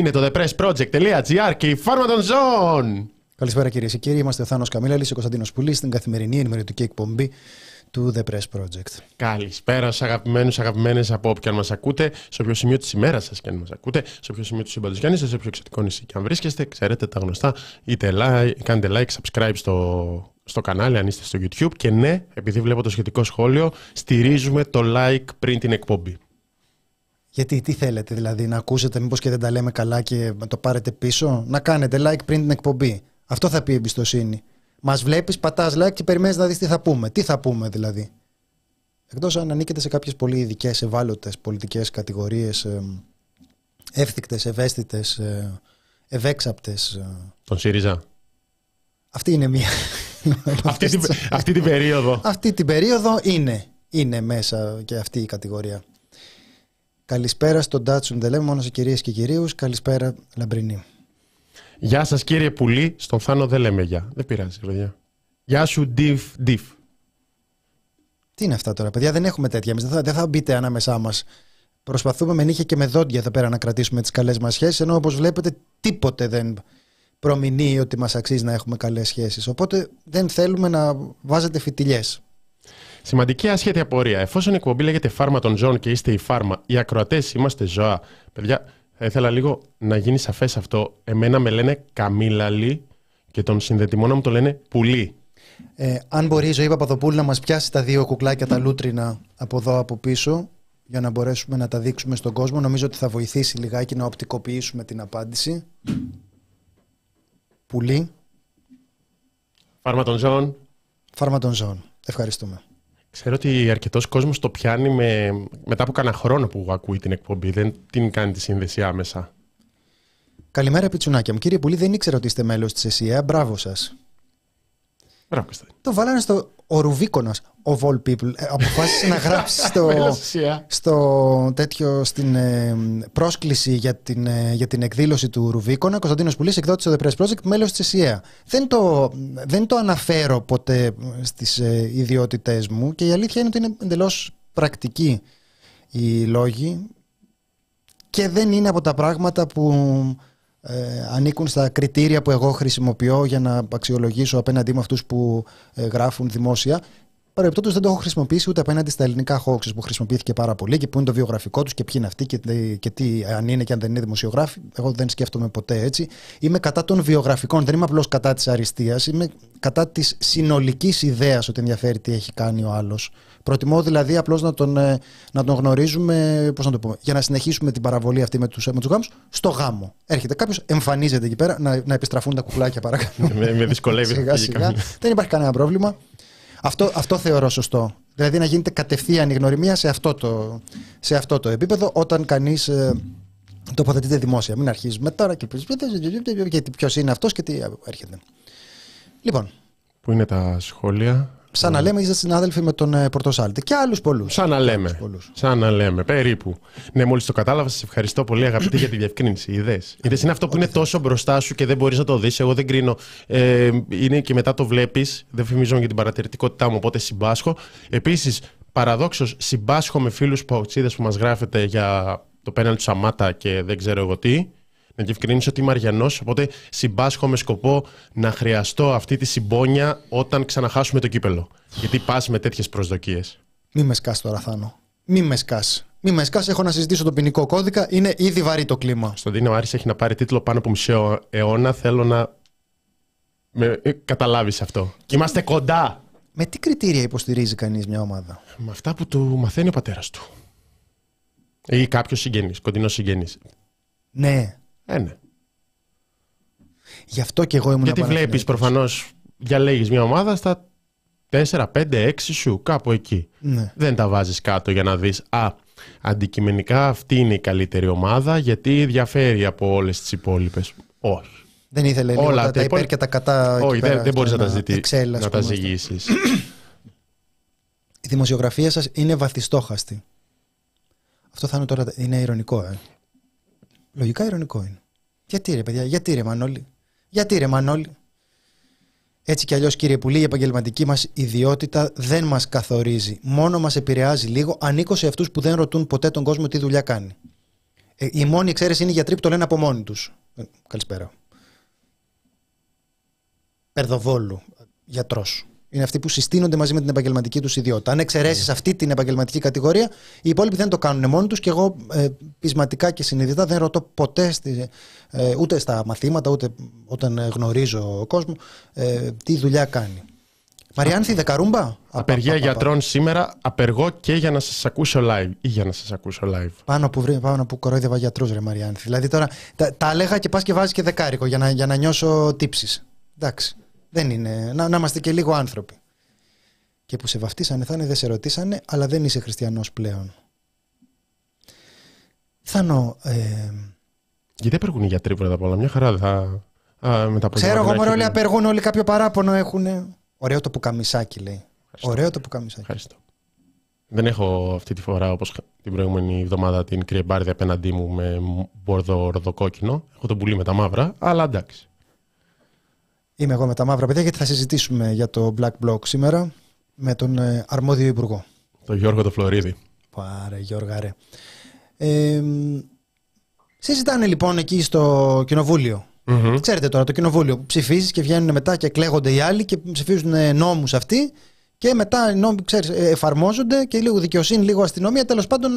Είναι το thepressproject.gr και η φάρμα των ζώων. Καλησπέρα κυρίες και κύριοι. Είμαστε ο Θάνος Καμίλαλη, ο Κωνσταντίνος Πουλής, στην καθημερινή ενημερωτική εκπομπή του The Press Project. Καλησπέρα στους αγαπημένους, αγαπημένες από όποιον μας ακούτε, σε όποιο σημείο της ημέρας σας και αν μας ακούτε, σε όποιο σημείο του σύμπαντο κι αν είστε, σε όποιο εξωτικό νησί και αν βρίσκεστε, ξέρετε τα γνωστά. Είτε like, κάντε like, subscribe στο, στο κανάλι αν είστε στο YouTube. Και ναι, επειδή βλέπω το σχετικό σχόλιο, στηρίζουμε το like πριν την εκπομπή. Γιατί τι θέλετε, δηλαδή, να ακούσετε μήπως και δεν τα λέμε καλά και το πάρετε πίσω; Να κάνετε like πριν την εκπομπή. Αυτό θα πει εμπιστοσύνη. Μας βλέπεις, πατάς like και περιμένεις να δεις τι θα πούμε. Τι θα πούμε δηλαδή; Εκτός αν ανήκετε σε κάποιες πολύ ειδικές, ευάλωτες πολιτικές κατηγορίες, εύθυκτες, ευαίσθητες, ευέξαπτες. Τον ΣΥΡΙΖΑ. Αυτή είναι μία. αυτή, την, αυτή την περίοδο. Αυτή την περίοδο είναι, είναι μέσα και αυτή η κατηγορία. Καλησπέρα στον Τάτσουν, δεν λέμε μόνος σε κυρίες και κυρίους. Καλησπέρα, Λαμπρινή. Γεια σας, κύριε Πουλή. Στον Θάνο δεν λέμε γεια. Δεν πειράζει, παιδιά. Γεια σου, Διφ, Διφ. Τι είναι αυτά τώρα, παιδιά; Δεν έχουμε τέτοια. Εμείς δεν θα, δεν θα μπείτε ανάμεσά μας. Προσπαθούμε με νύχια και με δόντια εδώ πέρα να κρατήσουμε τις καλές μας σχέσεις. Ενώ όπως βλέπετε, τίποτε δεν προμηνύει ότι μας αξίζει να έχουμε καλές σχέσεις. Οπότε δεν θέλουμε να βάζετε φιτιλιές. Σημαντική άσχετη απορία. Εφόσον η εκπομπή λέγεται Φάρμα των Ζώων και είστε η Φάρμα, οι ακροατές είμαστε ζώα. Παιδιά, θα ήθελα λίγο να γίνει σαφές αυτό. Εμένα με λένε Καμίλαλη και τον συνδετημόνα μου το λένε Πουλή. Ε, αν μπορεί η ζωή Παπαδοπούλου να μας πιάσει τα δύο κουκλάκια τα λούτρινα από εδώ από πίσω, για να μπορέσουμε να τα δείξουμε στον κόσμο, νομίζω ότι θα βοηθήσει λιγάκι να οπτικοποιήσουμε την απάντηση. Πουλή. Φάρμα των ζώων. Φάρμα των ζώων. Ευχαριστούμε. Ξέρω ότι αρκετός κόσμος το πιάνει με, μετά από κανένα χρόνο που ακούει την εκπομπή. Δεν την κάνει τη σύνδεση άμεσα. Καλημέρα, πιτσουνάκια μου. Κύριε Πουλή, δεν ήξερα ότι είστε μέλος της ΕΣΥΑ. Μπράβο σας. Μπράβο, Το βάλανε στο ο Ρουβίκονας, of all people. Ε, αποφάσισε να γράψει στο, στο τέτοιο, στην ε, πρόσκληση για την, ε, για την εκδήλωση του Ρουβίκονα. Κωνσταντίνος Πουλής, εκδότης του The Press Project, μέλος της ΕΣΥΑ. Δεν το, δεν το αναφέρω ποτέ στις ε, ιδιότητές μου και η αλήθεια είναι ότι είναι εντελώς πρακτική οι λόγοι και δεν είναι από τα πράγματα που ε, ανήκουν στα κριτήρια που εγώ χρησιμοποιώ για να αξιολογήσω απέναντί με αυτούς που ε, γράφουν δημόσια. Παρεμπιπτόντω δεν το έχω χρησιμοποιήσει ούτε απέναντι στα ελληνικά hoaxes που χρησιμοποιήθηκε πάρα πολύ και που είναι το βιογραφικό τους και ποιοι είναι αυτοί και, και τι, αν είναι και αν δεν είναι δημοσιογράφοι. Εγώ δεν σκέφτομαι ποτέ έτσι. Είμαι κατά των βιογραφικών, δεν είμαι απλώς κατά της αριστείας. Είμαι κατά της συνολικής ιδέας ότι ενδιαφέρει τι έχει κάνει ο άλλος. Προτιμώ δηλαδή απλώς να, τον, ε, να τον γνωρίζουμε, πώς να το πούμε, για να συνεχίσουμε την παραβολή αυτή με τους με τους γάμους στο γάμο. Έρχεται κάποιος, εμφανίζεται εκεί πέρα, να, να επιστραφούν τα κουκλάκια παρακαλώ. με, με δυσκολεύει. σιγά, σιγά. Δεν υπάρχει κανένα πρόβλημα. Αυτό, αυτό θεωρώ σωστό. Δηλαδή να γίνεται κατευθείαν η γνωριμία σε αυτό το, σε αυτό το επίπεδο όταν κανείς ε, τοποθετείται δημόσια. Μην αρχίζουμε τώρα και ποιος είναι αυτός και τι έρχεται. Λοιπόν. Πού είναι τα σχόλια; Σαν να λέμε, είστε συνάδελφοι με τον ε, Πορτοσάλτη και άλλους πολλούς. Σαν να λέμε. Σαν να λέμε, περίπου. Ναι, μόλις το κατάλαβα, σα ευχαριστώ πολύ, αγαπητή, για τη διευκρίνηση. Είδες. Είδες, είναι αυτό που είναι τόσο μπροστά σου και δεν μπορείς να το δεις. Εγώ δεν κρίνω. Ε, είναι και μετά το βλέπεις. Δεν φημίζω για την παρατηρητικότητά μου, οπότε συμπάσχω. Επίσης, παραδόξως, συμπάσχω με φίλους παουτσίδε που μας γράφετε για το πέναλ του Σαμάτα και δεν ξέρω εγώ τι να διευκρινίσω ότι είμαι Αριανό, οπότε συμπάσχω με σκοπό να χρειαστώ αυτή τη συμπόνια όταν ξαναχάσουμε το κύπελο. Γιατί πας με τέτοιες προσδοκίες. Μη με σκάς τώρα, Θάνο. Μη με σκάς. Μη με σκάς, έχω να συζητήσω τον ποινικό κώδικα. Είναι ήδη βαρύ το κλίμα. Στον Δίνο Άρης έχει να πάρει τίτλο πάνω από μισό αιώνα. Θέλω να με ε, καταλάβεις αυτό. Και είμαστε κοντά. Με τι κριτήρια υποστηρίζει κανείς μια ομάδα, Με αυτά που του μαθαίνει ο πατέρας του. Ή κάποιος συγγενής, κοντινός συγγενής. Ναι. Ε, ναι. Γι' αυτό και εγώ ήμουν Γιατί βλέπεις προφανώς, διαλέγεις μια ομάδα στα 4, 5, 6 σου, κάπου εκεί. Ναι. Δεν τα βάζεις κάτω για να δεις. Α, αντικειμενικά αυτή είναι η καλύτερη ομάδα γιατί διαφέρει από όλες τις υπόλοιπες. Όχι. Δεν ήθελε λίγο Όλα, τα, υπέρ και τα κατά. Όχι, δεν, δεν μπορείς να, τα, ζητή, να τα ζυγίσεις. Η δημοσιογραφία σας είναι βαθιστόχαστη. Αυτό θα είναι τώρα. Είναι ηρωνικό, ε. Λογικά ηρωνικό είναι. Γιατί ρε παιδιά, γιατί ρε Μανώλη; Γιατί ρε Μανώλη; Έτσι κι αλλιώς, κύριε Πουλή, η επαγγελματική μας ιδιότητα δεν μας καθορίζει. Μόνο μας επηρεάζει λίγο. Ανήκω σε αυτούς που δεν ρωτούν ποτέ τον κόσμο τι δουλειά κάνει. Ε, η μόνη εξαίρεση είναι οι γιατροί που το λένε από μόνοι τους. Ε, καλησπέρα. Περδοβόλου, γιατρός. Είναι αυτοί που συστήνονται μαζί με την επαγγελματική τους ιδιότητα. Αν εξαιρέσεις ναι. αυτή την επαγγελματική κατηγορία, οι υπόλοιποι δεν το κάνουν μόνοι τους και εγώ ε, πεισματικά και συνειδητά δεν ρωτώ ποτέ στη, ε, ούτε στα μαθήματα, ούτε όταν γνωρίζω ο κόσμος, ε, τι δουλειά κάνει. Μαριάνθη, δεκαρούμπα. Απεργία γιατρών σήμερα. Απεργώ και για να σας ακούσω live. Ή για να σας ακούσω live. Πάνω που, πάνω που κορόιδευα γιατρούς, ρε Μαριάνθη. Δηλαδή τώρα τα, τα έλεγα και πας και βάζεις και δεκάρικο για να, για να νιώσω τύψεις. Εντάξει. Δεν είναι. Να, να είμαστε και λίγο άνθρωποι. Και που σε βαφτίσανε θα είναι, δεν σε ρωτήσανε, αλλά δεν είσαι χριστιανός πλέον. Θανό. Ε... Γιατί απεργούν οι γιατροί πρώτα απ' όλα; Μια χαρά θα. Α, Ξέρω εγώ, όλοι απεργούν, όλοι κάποιο παράπονο έχουν. Ωραίο το πουκαμισάκι, λέει. Ευχαριστώ. Ωραίο το πουκαμισάκι. Ευχαριστώ. Δεν έχω αυτή τη φορά, όπως την προηγούμενη εβδομάδα, την κρυεμπάρδια απέναντί μου με μπόρδο ροδοκόκκινο. Έχω τον πουλί με τα μαύρα, αλλά εντάξει. Είμαι εγώ με τα μαύρα παιδιά, γιατί θα συζητήσουμε για το Black Block σήμερα με τον ε, αρμόδιο υπουργό. Τον Γιώργο το Φλωρίδη. Πάρε, Γιώργα, ρε. Ε, συζητάνε λοιπόν εκεί στο κοινοβούλιο Mm-hmm. Ξέρετε τώρα το κοινοβούλιο που ψηφίζεις και βγαίνουν μετά και κλαίγονται οι άλλοι και ψηφίζουν νόμους αυτοί και μετά οι νόμοι ξέρεις, ε, εφαρμόζονται και λίγο δικαιοσύνη, λίγο αστυνομία. Τέλος πάντων,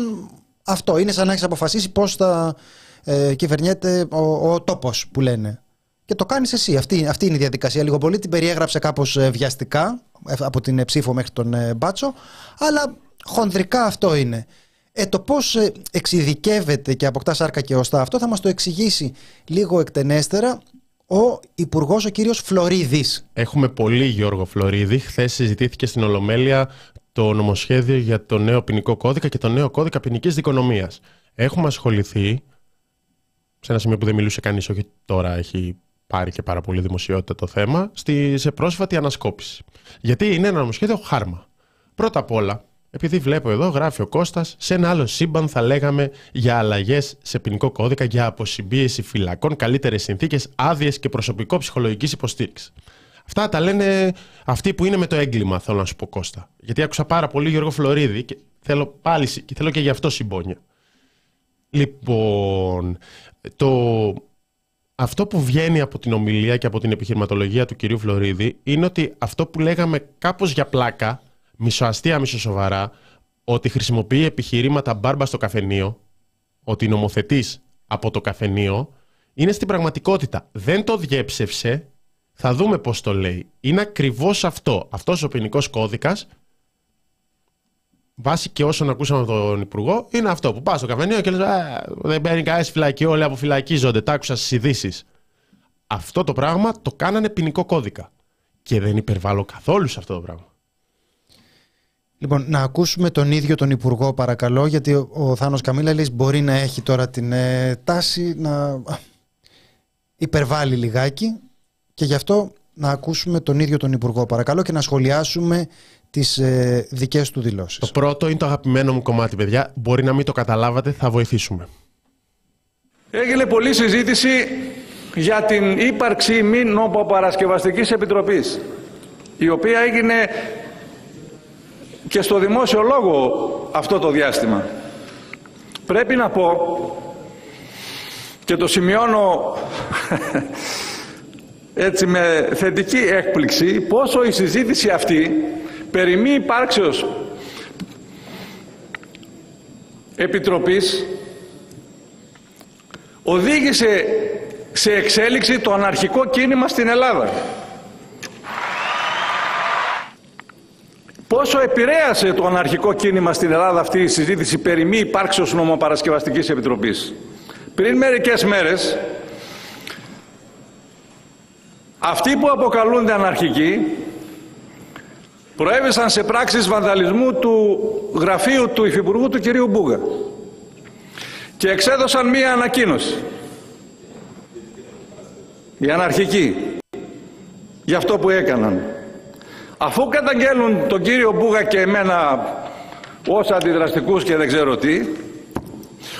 αυτό είναι σαν να έχεις αποφασίσει πώς θα ε, κυβερνιέται ο, ο τόπος που λένε. Και το κάνεις εσύ. Αυτή, αυτή είναι η διαδικασία. Λίγο πολύ την περιέγραψε κάπως ε, βιαστικά από την ψήφο μέχρι τον Μπάτσο. Αλλά χονδρικά αυτό είναι. Ε, το πώς ε, εξειδικεύεται και αποκτά σάρκα και οστά αυτό θα μας το εξηγήσει λίγο εκτενέστερα ο Υπουργός, ο κύριος Φλωρίδης. Έχουμε πολύ Γιώργο Φλωρίδη. Χθες συζητήθηκε στην Ολομέλεια το νομοσχέδιο για το νέο ποινικό κώδικα και το νέο κώδικα ποινικής δικονομίας. Έχουμε ασχοληθεί σε ένα σημείο που δεν μιλούσε κανείς, όχι τώρα έχει πάρει και πάρα πολύ δημοσιότητα το θέμα, στη, σε πρόσφατη ανασκόπηση. Γιατί είναι ένα νομοσχέδιο χάρμα. Πρώτα απ' όλα, επειδή βλέπω εδώ, γράφει ο Κώστας, σε ένα άλλο σύμπαν θα λέγαμε για αλλαγές σε ποινικό κώδικα, για αποσυμπίεση φυλακών, καλύτερες συνθήκες, άδειες και προσωπικό ψυχολογικής υποστήριξης. Αυτά τα λένε αυτοί που είναι με το έγκλημα, θέλω να σου πω Κώστα. Γιατί άκουσα πάρα πολύ Γιώργο Φλωρίδη και θέλω πάλι και θέλω και γι' αυτό συμπόνια. Λοιπόν, το... αυτό που βγαίνει από την ομιλία και από την επιχειρηματολογία του κυρίου Φλωρίδη είναι ότι αυτό που λέγαμε κάπως για πλάκα μισοαστεία, μισοσοβαρά, ότι χρησιμοποιεί επιχειρήματα μπάρμπα στο καφενείο, ότι νομοθετείς από το καφενείο, είναι στην πραγματικότητα. Δεν το διέψευσε, θα δούμε πώς το λέει. Είναι ακριβώς αυτό. Αυτός ο ποινικός κώδικας, βάσει και όσων ακούσαμε από τον Υπουργό, είναι αυτό που πας στο καφενείο και λες δεν παίρνει κανένας φυλακή, όλοι αποφυλακίζονται, τα άκουσα στις ειδήσεις. Αυτό το πράγμα το κάνανε ποινικό κώδικα. Και δεν υπερβάλλω καθόλου σε αυτό το πράγμα. Λοιπόν, να ακούσουμε τον ίδιο τον Υπουργό παρακαλώ, γιατί ο, ο Θάνος Καμίλαλης μπορεί να έχει τώρα την ε, τάση να υπερβάλλει λιγάκι και γι' αυτό να ακούσουμε τον ίδιο τον Υπουργό παρακαλώ και να σχολιάσουμε τις ε, δικές του δηλώσεις. Το πρώτο είναι το αγαπημένο μου κομμάτι, παιδιά. Μπορεί να μην το καταλάβατε, θα βοηθήσουμε. Έγινε πολλή συζήτηση για την ύπαρξη μη νομοπαρασκευαστικής επιτροπής, η οποία έγινε και στο δημόσιο λόγο αυτό το διάστημα. Πρέπει να πω και το σημειώνω έτσι με θετική έκπληξη πόσο η συζήτηση αυτή περί μη υπάρξεως επιτροπής οδήγησε σε εξέλιξη το αναρχικό κίνημα στην Ελλάδα. Πόσο επηρέασε το αναρχικό κίνημα στην Ελλάδα αυτή η συζήτηση περί μη υπάρξεως νομοπαρασκευαστικής επιτροπής. Πριν μερικές μέρες, αυτοί που αποκαλούνται αναρχικοί προέβησαν σε πράξεις βανδαλισμού του γραφείου του Υφυπουργού του κυρίου Μπούγα και εξέδωσαν μία ανακοίνωση. Οι αναρχικοί για αυτό που έκαναν. Αφού καταγγέλνουν τον κύριο Μπούγα και εμένα ως αντιδραστικούς και δεν ξέρω τι,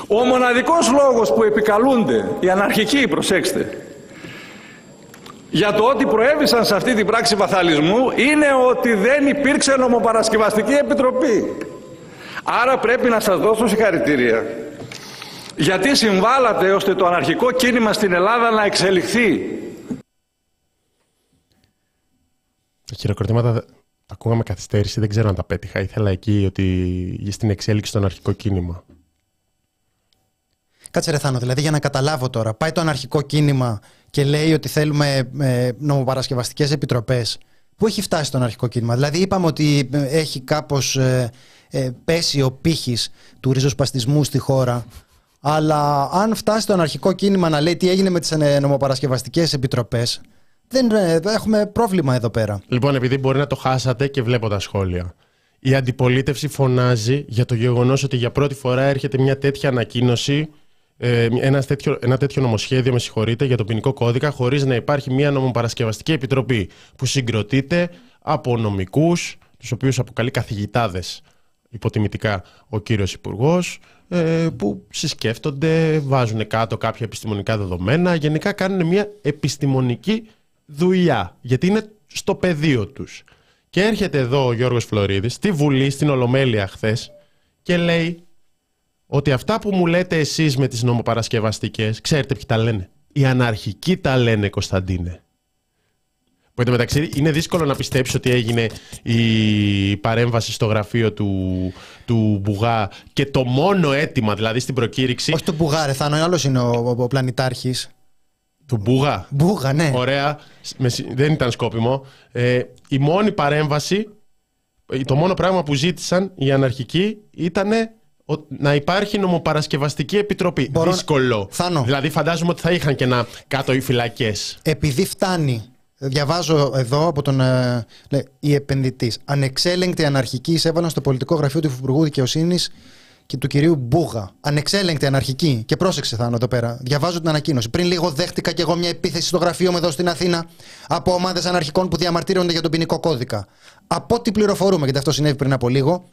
ο μοναδικός λόγος που επικαλούνται οι αναρχικοί, προσέξτε, για το ότι προέβησαν σε αυτή την πράξη βαθαλισμού είναι ότι δεν υπήρξε νομοπαρασκευαστική επιτροπή. Άρα πρέπει να σας δώσω συγχαρητήρια γιατί συμβάλατε ώστε το αναρχικό κίνημα στην Ελλάδα να εξελιχθεί. Τα χειροκροτήματα τα ακούγαμε καθυστέρηση, δεν ξέρω αν τα πέτυχα. Ήθελα εκεί ότι στην εξέλιξη το αναρχικό κίνημα. Κάτσε ρε Θάνο, δηλαδή για να καταλάβω τώρα. Πάει το αναρχικό κίνημα και λέει ότι θέλουμε ε, νομοπαρασκευαστικές επιτροπές. Πού έχει φτάσει το αναρχικό κίνημα. Δηλαδή είπαμε ότι ε, έχει κάπως ε, ε, πέσει ο πύχης του ριζοσπαστισμού στη χώρα. Αλλά αν φτάσει το αναρχικό κίνημα να λέει τι έγινε με τις ε, νομοπαρασκευαστικές επιτροπές, δεν έχουμε πρόβλημα εδώ πέρα. Λοιπόν, επειδή μπορεί να το χάσατε και βλέπω τα σχόλια. Η αντιπολίτευση φωνάζει για το γεγονός ότι για πρώτη φορά έρχεται μια τέτοια ανακοίνωση ε, ένα, τέτοιο, ένα τέτοιο νομοσχέδιο, με συγχωρείτε, για τον ποινικό κώδικα, χωρίς να υπάρχει μια νομοπαρασκευαστική επιτροπή που συγκροτείται από νομικούς, τους οποίους αποκαλεί καθηγητάδες υποτιμητικά ο κύριος Υπουργός, ε, που συσκέφτονται, βάζουν κάτω κάποια επιστημονικά δεδομένα, γενικά κάνουν μια επιστημονική δουλειά, γιατί είναι στο πεδίο τους. Και έρχεται εδώ ο Γιώργος Φλωρίδης, στη Βουλή, στην Ολομέλεια χθες και λέει ότι αυτά που μου λέτε εσείς με τις νομοπαρασκευαστικές, ξέρετε ποιοι τα λένε; Οι αναρχικοί τα λένε, Κωνσταντίνε. Που μεταξύ είναι δύσκολο να πιστέψεις ότι έγινε η παρέμβαση στο γραφείο του, του Μπουγά και το μόνο αίτημα, δηλαδή στην προκήρυξη. Όχι το Μπουγά, ρε Θάνο, άλλος είναι ο, ο, πλανητάρχης. Του Μπουγά; Μπουγά, ναι. Ωραία. Δεν ήταν σκόπιμο. Ε, η μόνη παρέμβαση, το μόνο πράγμα που ζήτησαν οι αναρχικοί ήταν να υπάρχει νομοπαρασκευαστική επιτροπή. Μπορώ... Δύσκολο. Θάνο. Δηλαδή, φαντάζομαι ότι θα είχαν και ένα κάτω οι φυλακές. Επειδή φτάνει. Διαβάζω εδώ από τον. Ε, λέει, η επενδυτής. Ανεξέλεγκτη αναρχική εισέβαλαν στο πολιτικό γραφείο του Υπουργού Δικαιοσύνης και του κυρίου Μπούγα. Ανεξέλεγκτη αναρχική. Και πρόσεξε, Θάνο, εδώ πέρα. Διαβάζω την ανακοίνωση. Πριν λίγο δέχτηκα και εγώ μια επίθεση στο γραφείο μου εδώ στην Αθήνα από ομάδες αναρχικών που διαμαρτύρονται για τον ποινικό κώδικα. Από ό,τι πληροφορούμε, γιατί αυτό συνέβη πριν από λίγο,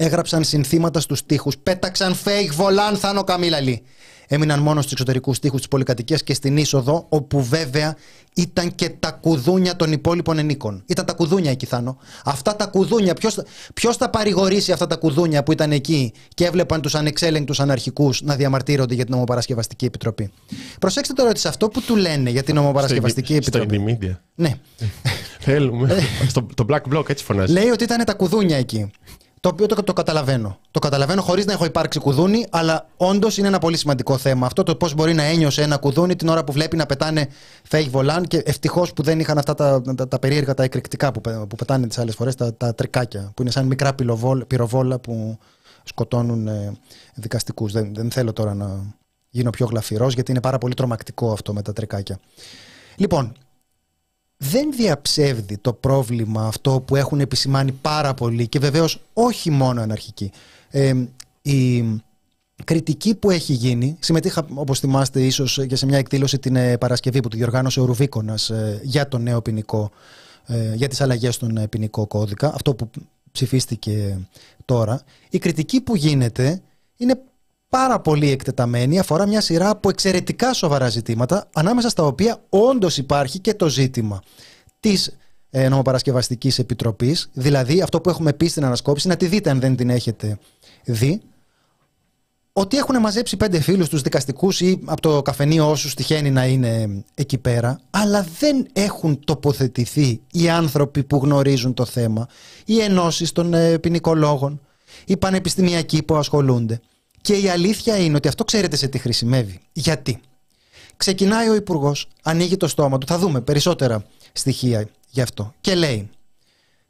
έγραψαν συνθήματα στους τοίχους, πέταξαν fake βολάν Θάνο Καμίλαλη. Έμειναν μόνο στους εξωτερικούς τοίχους της πολυκατοικίας και στην είσοδο, όπου βέβαια ήταν και τα κουδούνια των υπόλοιπων ενίκων. Ήταν τα κουδούνια εκεί, Θάνο. Αυτά τα κουδούνια, ποιος, ποιος θα παρηγορήσει αυτά τα κουδούνια που ήταν εκεί και έβλεπαν τους ανεξέλεγκτους αναρχικούς να διαμαρτύρονται για την νομοπαρασκευαστική επιτροπή; Προσέξτε τώρα ότι σε αυτό που του λένε για την νομοπαρασκευαστική επιτροπή. Στο media. Ναι. Θέλουμε. στο, το black block έτσι φωνάζει. Λέει ότι ήταν τα κουδούνια εκεί. Το οποίο το, το καταλαβαίνω. Το καταλαβαίνω χωρίς να έχω υπάρξει κουδούνι, αλλά όντως είναι ένα πολύ σημαντικό θέμα. Αυτό το πώς μπορεί να ένιωσε ένα κουδούνι την ώρα που βλέπει να πετάνε fake volan και ευτυχώς που δεν είχαν αυτά τα, τα, τα περίεργα, τα εκρηκτικά που, που πετάνε τις άλλες φορές, τα, τα τρικάκια, που είναι σαν μικρά πυροβόλα που σκοτώνουν ε, δικαστικούς. Δεν, δεν θέλω τώρα να γίνω πιο γλαφυρός, γιατί είναι πάρα πολύ τρομακτικό αυτό με τα τρικάκια. Λοιπόν, δεν διαψεύδει το πρόβλημα αυτό που έχουν επισημάνει πάρα πολύ και βεβαίως όχι μόνο αναρχικοί. Ε, η κριτική που έχει γίνει, συμμετείχα όπως θυμάστε ίσως και σε μια εκδήλωση την ε, Παρασκευή που του διοργάνωσε ο Ρουβίκονας ε, για το νέο ποινικό, ε, για τις αλλαγές στον ποινικό κώδικα, αυτό που ψηφίστηκε τώρα. Η κριτική που γίνεται είναι πάρα πολύ εκτεταμένη, αφορά μια σειρά από εξαιρετικά σοβαρά ζητήματα, ανάμεσα στα οποία όντως υπάρχει και το ζήτημα της ε, νομοπαρασκευαστικής επιτροπής, δηλαδή αυτό που έχουμε πει στην ανασκόπηση, να τη δείτε αν δεν την έχετε δει, ότι έχουν μαζέψει πέντε φίλους τους δικαστικούς ή από το καφενείο όσους τυχαίνει να είναι εκεί πέρα, αλλά δεν έχουν τοποθετηθεί οι άνθρωποι που γνωρίζουν το θέμα, οι ενώσεις των ε, ποινικολόγων, οι πανεπιστημιακοί που ασχολούνται. Και η αλήθεια είναι ότι αυτό ξέρετε σε τι χρησιμεύει. Γιατί; Ξεκινάει ο Υπουργός, ανοίγει το στόμα του, θα δούμε περισσότερα στοιχεία γι' αυτό. Και λέει,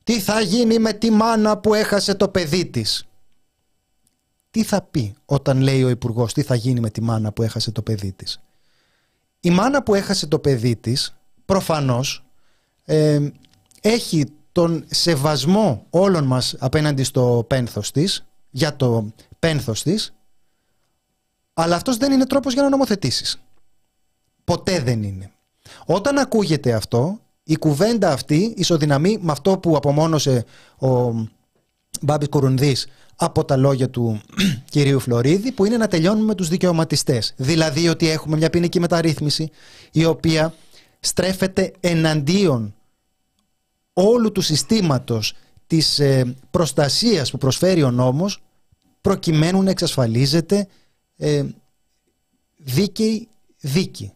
τι θα γίνει με τη μάνα που έχασε το παιδί της; Τι θα πει όταν λέει ο Υπουργός, τι θα γίνει με τη μάνα που έχασε το παιδί της; Η μάνα που έχασε το παιδί της, προφανώς, ε, έχει τον σεβασμό όλων μας απέναντι στο πένθος της, για το πένθος της, αλλά αυτός δεν είναι τρόπος για να νομοθετήσεις. Ποτέ δεν είναι. Όταν ακούγεται αυτό, η κουβέντα αυτή ισοδυναμεί με αυτό που απομόνωσε ο Μπάμπης Κουρουνδής από τα λόγια του κυρίου Φλωρίδη, που είναι να τελειώνουμε με τους δικαιωματιστές. Δηλαδή ότι έχουμε μια ποινική μεταρρύθμιση η οποία στρέφεται εναντίον όλου του συστήματος της ε, προστασίας που προσφέρει ο νόμος προκειμένου να εξασφαλίζεται ε, δίκαιη δίκη.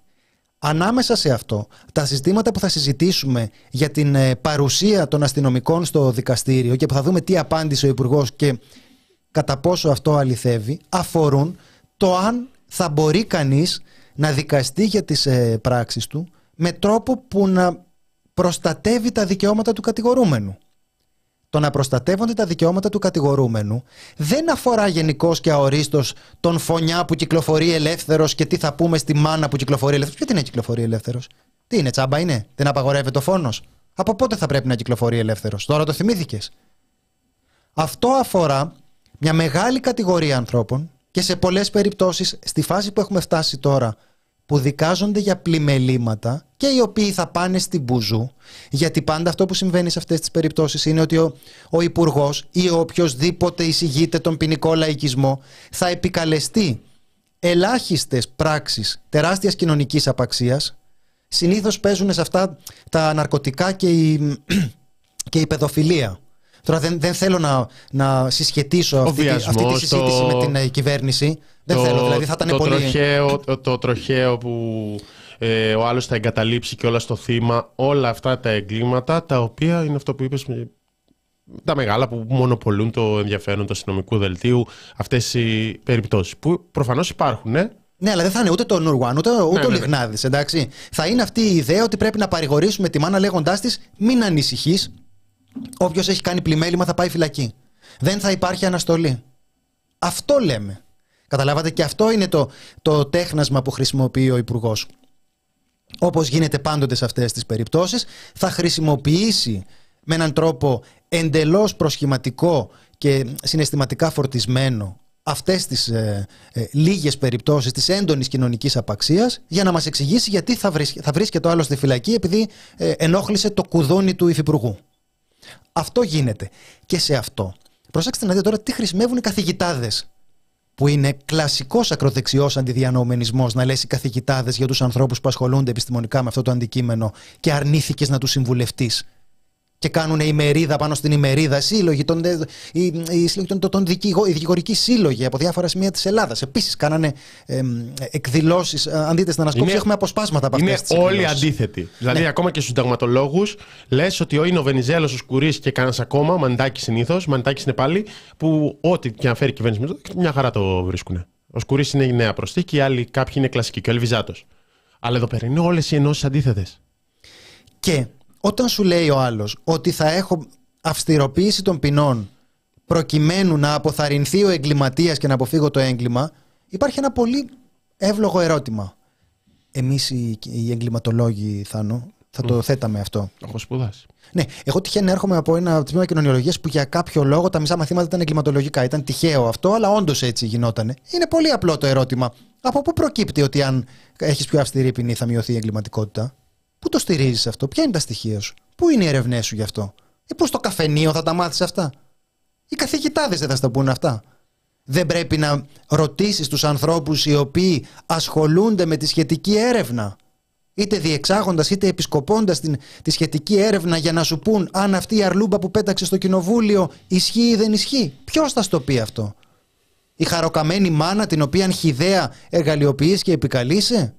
Ανάμεσα σε αυτό, τα συζητήματα που θα συζητήσουμε για την ε, παρουσία των αστυνομικών στο δικαστήριο και που θα δούμε τι απάντησε ο Υπουργός και κατά πόσο αυτό αληθεύει, αφορούν το αν θα μπορεί κανείς να δικαστεί για τις ε, πράξεις του με τρόπο που να προστατεύει τα δικαιώματα του κατηγορούμενου. Το να προστατεύονται τα δικαιώματα του κατηγορούμενου δεν αφορά γενικώς και αορίστως τον φωνιά που κυκλοφορεί ελεύθερος και τι θα πούμε στη μάνα που κυκλοφορεί ελεύθερος. Γιατί είναι κυκλοφορεί ελεύθερος; Τι είναι, τσάμπα είναι, δεν απαγορεύεται ο φόνος; Από πότε θα πρέπει να κυκλοφορεί ελεύθερος, τώρα το θυμήθηκες. Αυτό αφορά μια μεγάλη κατηγορία ανθρώπων και σε πολλές περιπτώσεις στη φάση που έχουμε φτάσει τώρα που δικάζονται για πλημελήματα και οι οποίοι θα πάνε στην Μπουζού γιατί πάντα αυτό που συμβαίνει σε αυτές τις περιπτώσεις είναι ότι ο, ο υπουργός ή ο οποιοδήποτε εισηγείται τον ποινικό λαϊκισμό θα επικαλεστεί ελάχιστες πράξεις τεράστιας κοινωνικής απαξίας. Συνήθως παίζουν σε αυτά τα ναρκωτικά και η, και η παιδοφιλία Τώρα δεν, δεν θέλω να, να συσχετήσω αυτή, αυτή τη συζήτηση το... με την ε, κυβέρνηση. Δεν το, θέλω, δηλαδή θα ήταν το πολύ... Τροχαίο, το, το τροχαίο που ε, ο άλλος θα εγκαταλείψει και όλα στο θύμα, όλα αυτά τα εγκλήματα, τα οποία είναι αυτό που είπες, τα μεγάλα που μονοπολούν το ενδιαφέρον του αστυνομικού δελτίου, αυτές οι περιπτώσεις που προφανώς υπάρχουν, ναι, ναι, αλλά δεν θα είναι ούτε το Νουρουάν, ούτε, ούτε ναι, ο ναι, ναι. Λιγνάδης. Εντάξει. Θα είναι αυτή η ιδέα ότι πρέπει να παρηγορήσουμε τη μάνα λέγοντάς της: Μην ανησυχείς, Όποιος έχει κάνει πλημέλημα θα πάει φυλακή. Δεν θα υπάρχει αναστολή. Αυτό λέμε. Καταλάβατε και αυτό είναι το, το τέχνασμα που χρησιμοποιεί ο Υπουργός. Όπως γίνεται πάντοτε σε αυτές τις περιπτώσεις, θα χρησιμοποιήσει με έναν τρόπο εντελώς προσχηματικό και συναισθηματικά φορτισμένο αυτές τις ε, ε, λίγες περιπτώσεις της έντονης κοινωνικής απαξίας για να μας εξηγήσει γιατί θα, βρίσκεται, θα βρίσκεται το άλλο στη φυλακή επειδή ε, ενόχλησε το κουδούνι του υφυπουργού. Αυτό γίνεται. Και σε αυτό. Προσέξτε να δείτε τώρα τι χρησιμεύουν οι καθηγητάδες. Που είναι κλασικός ακροδεξιός αντιδιανοούμενισμό να λες οι καθηγητάδες για τους ανθρώπους που ασχολούνται επιστημονικά με αυτό το αντικείμενο και αρνήθηκες να τους συμβουλευτείς και κάνουν ημερίδα πάνω στην ημερίδα, σύλλογοι, τον, οι, οι, τον, τον, δικηγο, οι δικηγορικοί σύλλογοι από διάφορα σημεία της Ελλάδας. Επίσης, κάνανε ε, εκδηλώσεις. Αν δείτε στην ανασκόπηση, έχουμε αποσπάσματα από αυτές Είναι όλοι αντίθετοι. Δηλαδή, ναι. ακόμα και στους συνταγματολόγους, λες ότι είναι ο Βενιζέλος, ο Σκουρής και κανένας ακόμα, Μαντάκι συνήθως, Μαντάκι είναι πάλι, που ό,τι και αν φέρει η κυβέρνηση, μια χαρά το βρίσκουν. Ο Σκουρής είναι η νέα προσθήκη, οι άλλοι κάποιοι είναι κλασικοί και ο Ελβιζάτος. Αλλά εδώ πέρα είναι όλες οι ενώσεις αντίθετες. Και όταν σου λέει ο άλλος ότι θα έχω αυστηροποίηση των ποινών προκειμένου να αποθαρρυνθεί ο εγκληματίας και να αποφύγω το έγκλημα, υπάρχει ένα πολύ εύλογο ερώτημα. Εμείς οι, οι εγκληματολόγοι, Θάνο, θα το θέταμε αυτό. Έχω σπουδάσει. Ναι, εγώ τυχαία έρχομαι από ένα τμήμα κοινωνιολογίας που για κάποιο λόγο τα μισά μαθήματα ήταν εγκληματολογικά. Ήταν τυχαίο αυτό, αλλά όντως έτσι γινόταν. Είναι πολύ απλό το ερώτημα. Από πού προκύπτει ότι αν έχεις πιο αυστηρή ποινή θα μειωθεί η εγκληματικότητα; Πού το στηρίζεις αυτό, Ποια είναι τα στοιχεία σου, Πού είναι οι ερευνές σου γι' αυτό, Ή πού στο καφενείο θα τα μάθεις αυτά; Οι καθηγητάδες δεν θα στα πούνε αυτά. Δεν πρέπει να ρωτήσεις τους ανθρώπους οι οποίοι ασχολούνται με τη σχετική έρευνα, είτε διεξάγοντας είτε επισκοπώντας τη σχετική έρευνα για να σου πούν αν αυτή η αρλούμπα που πέταξε στο κοινοβούλιο ισχύει ή δεν ισχύει. Ποιος θα στο πει αυτό, Η χαροκαμένη μάνα την οποία χιδέα εργαλειοποιείς και επικαλείσαι;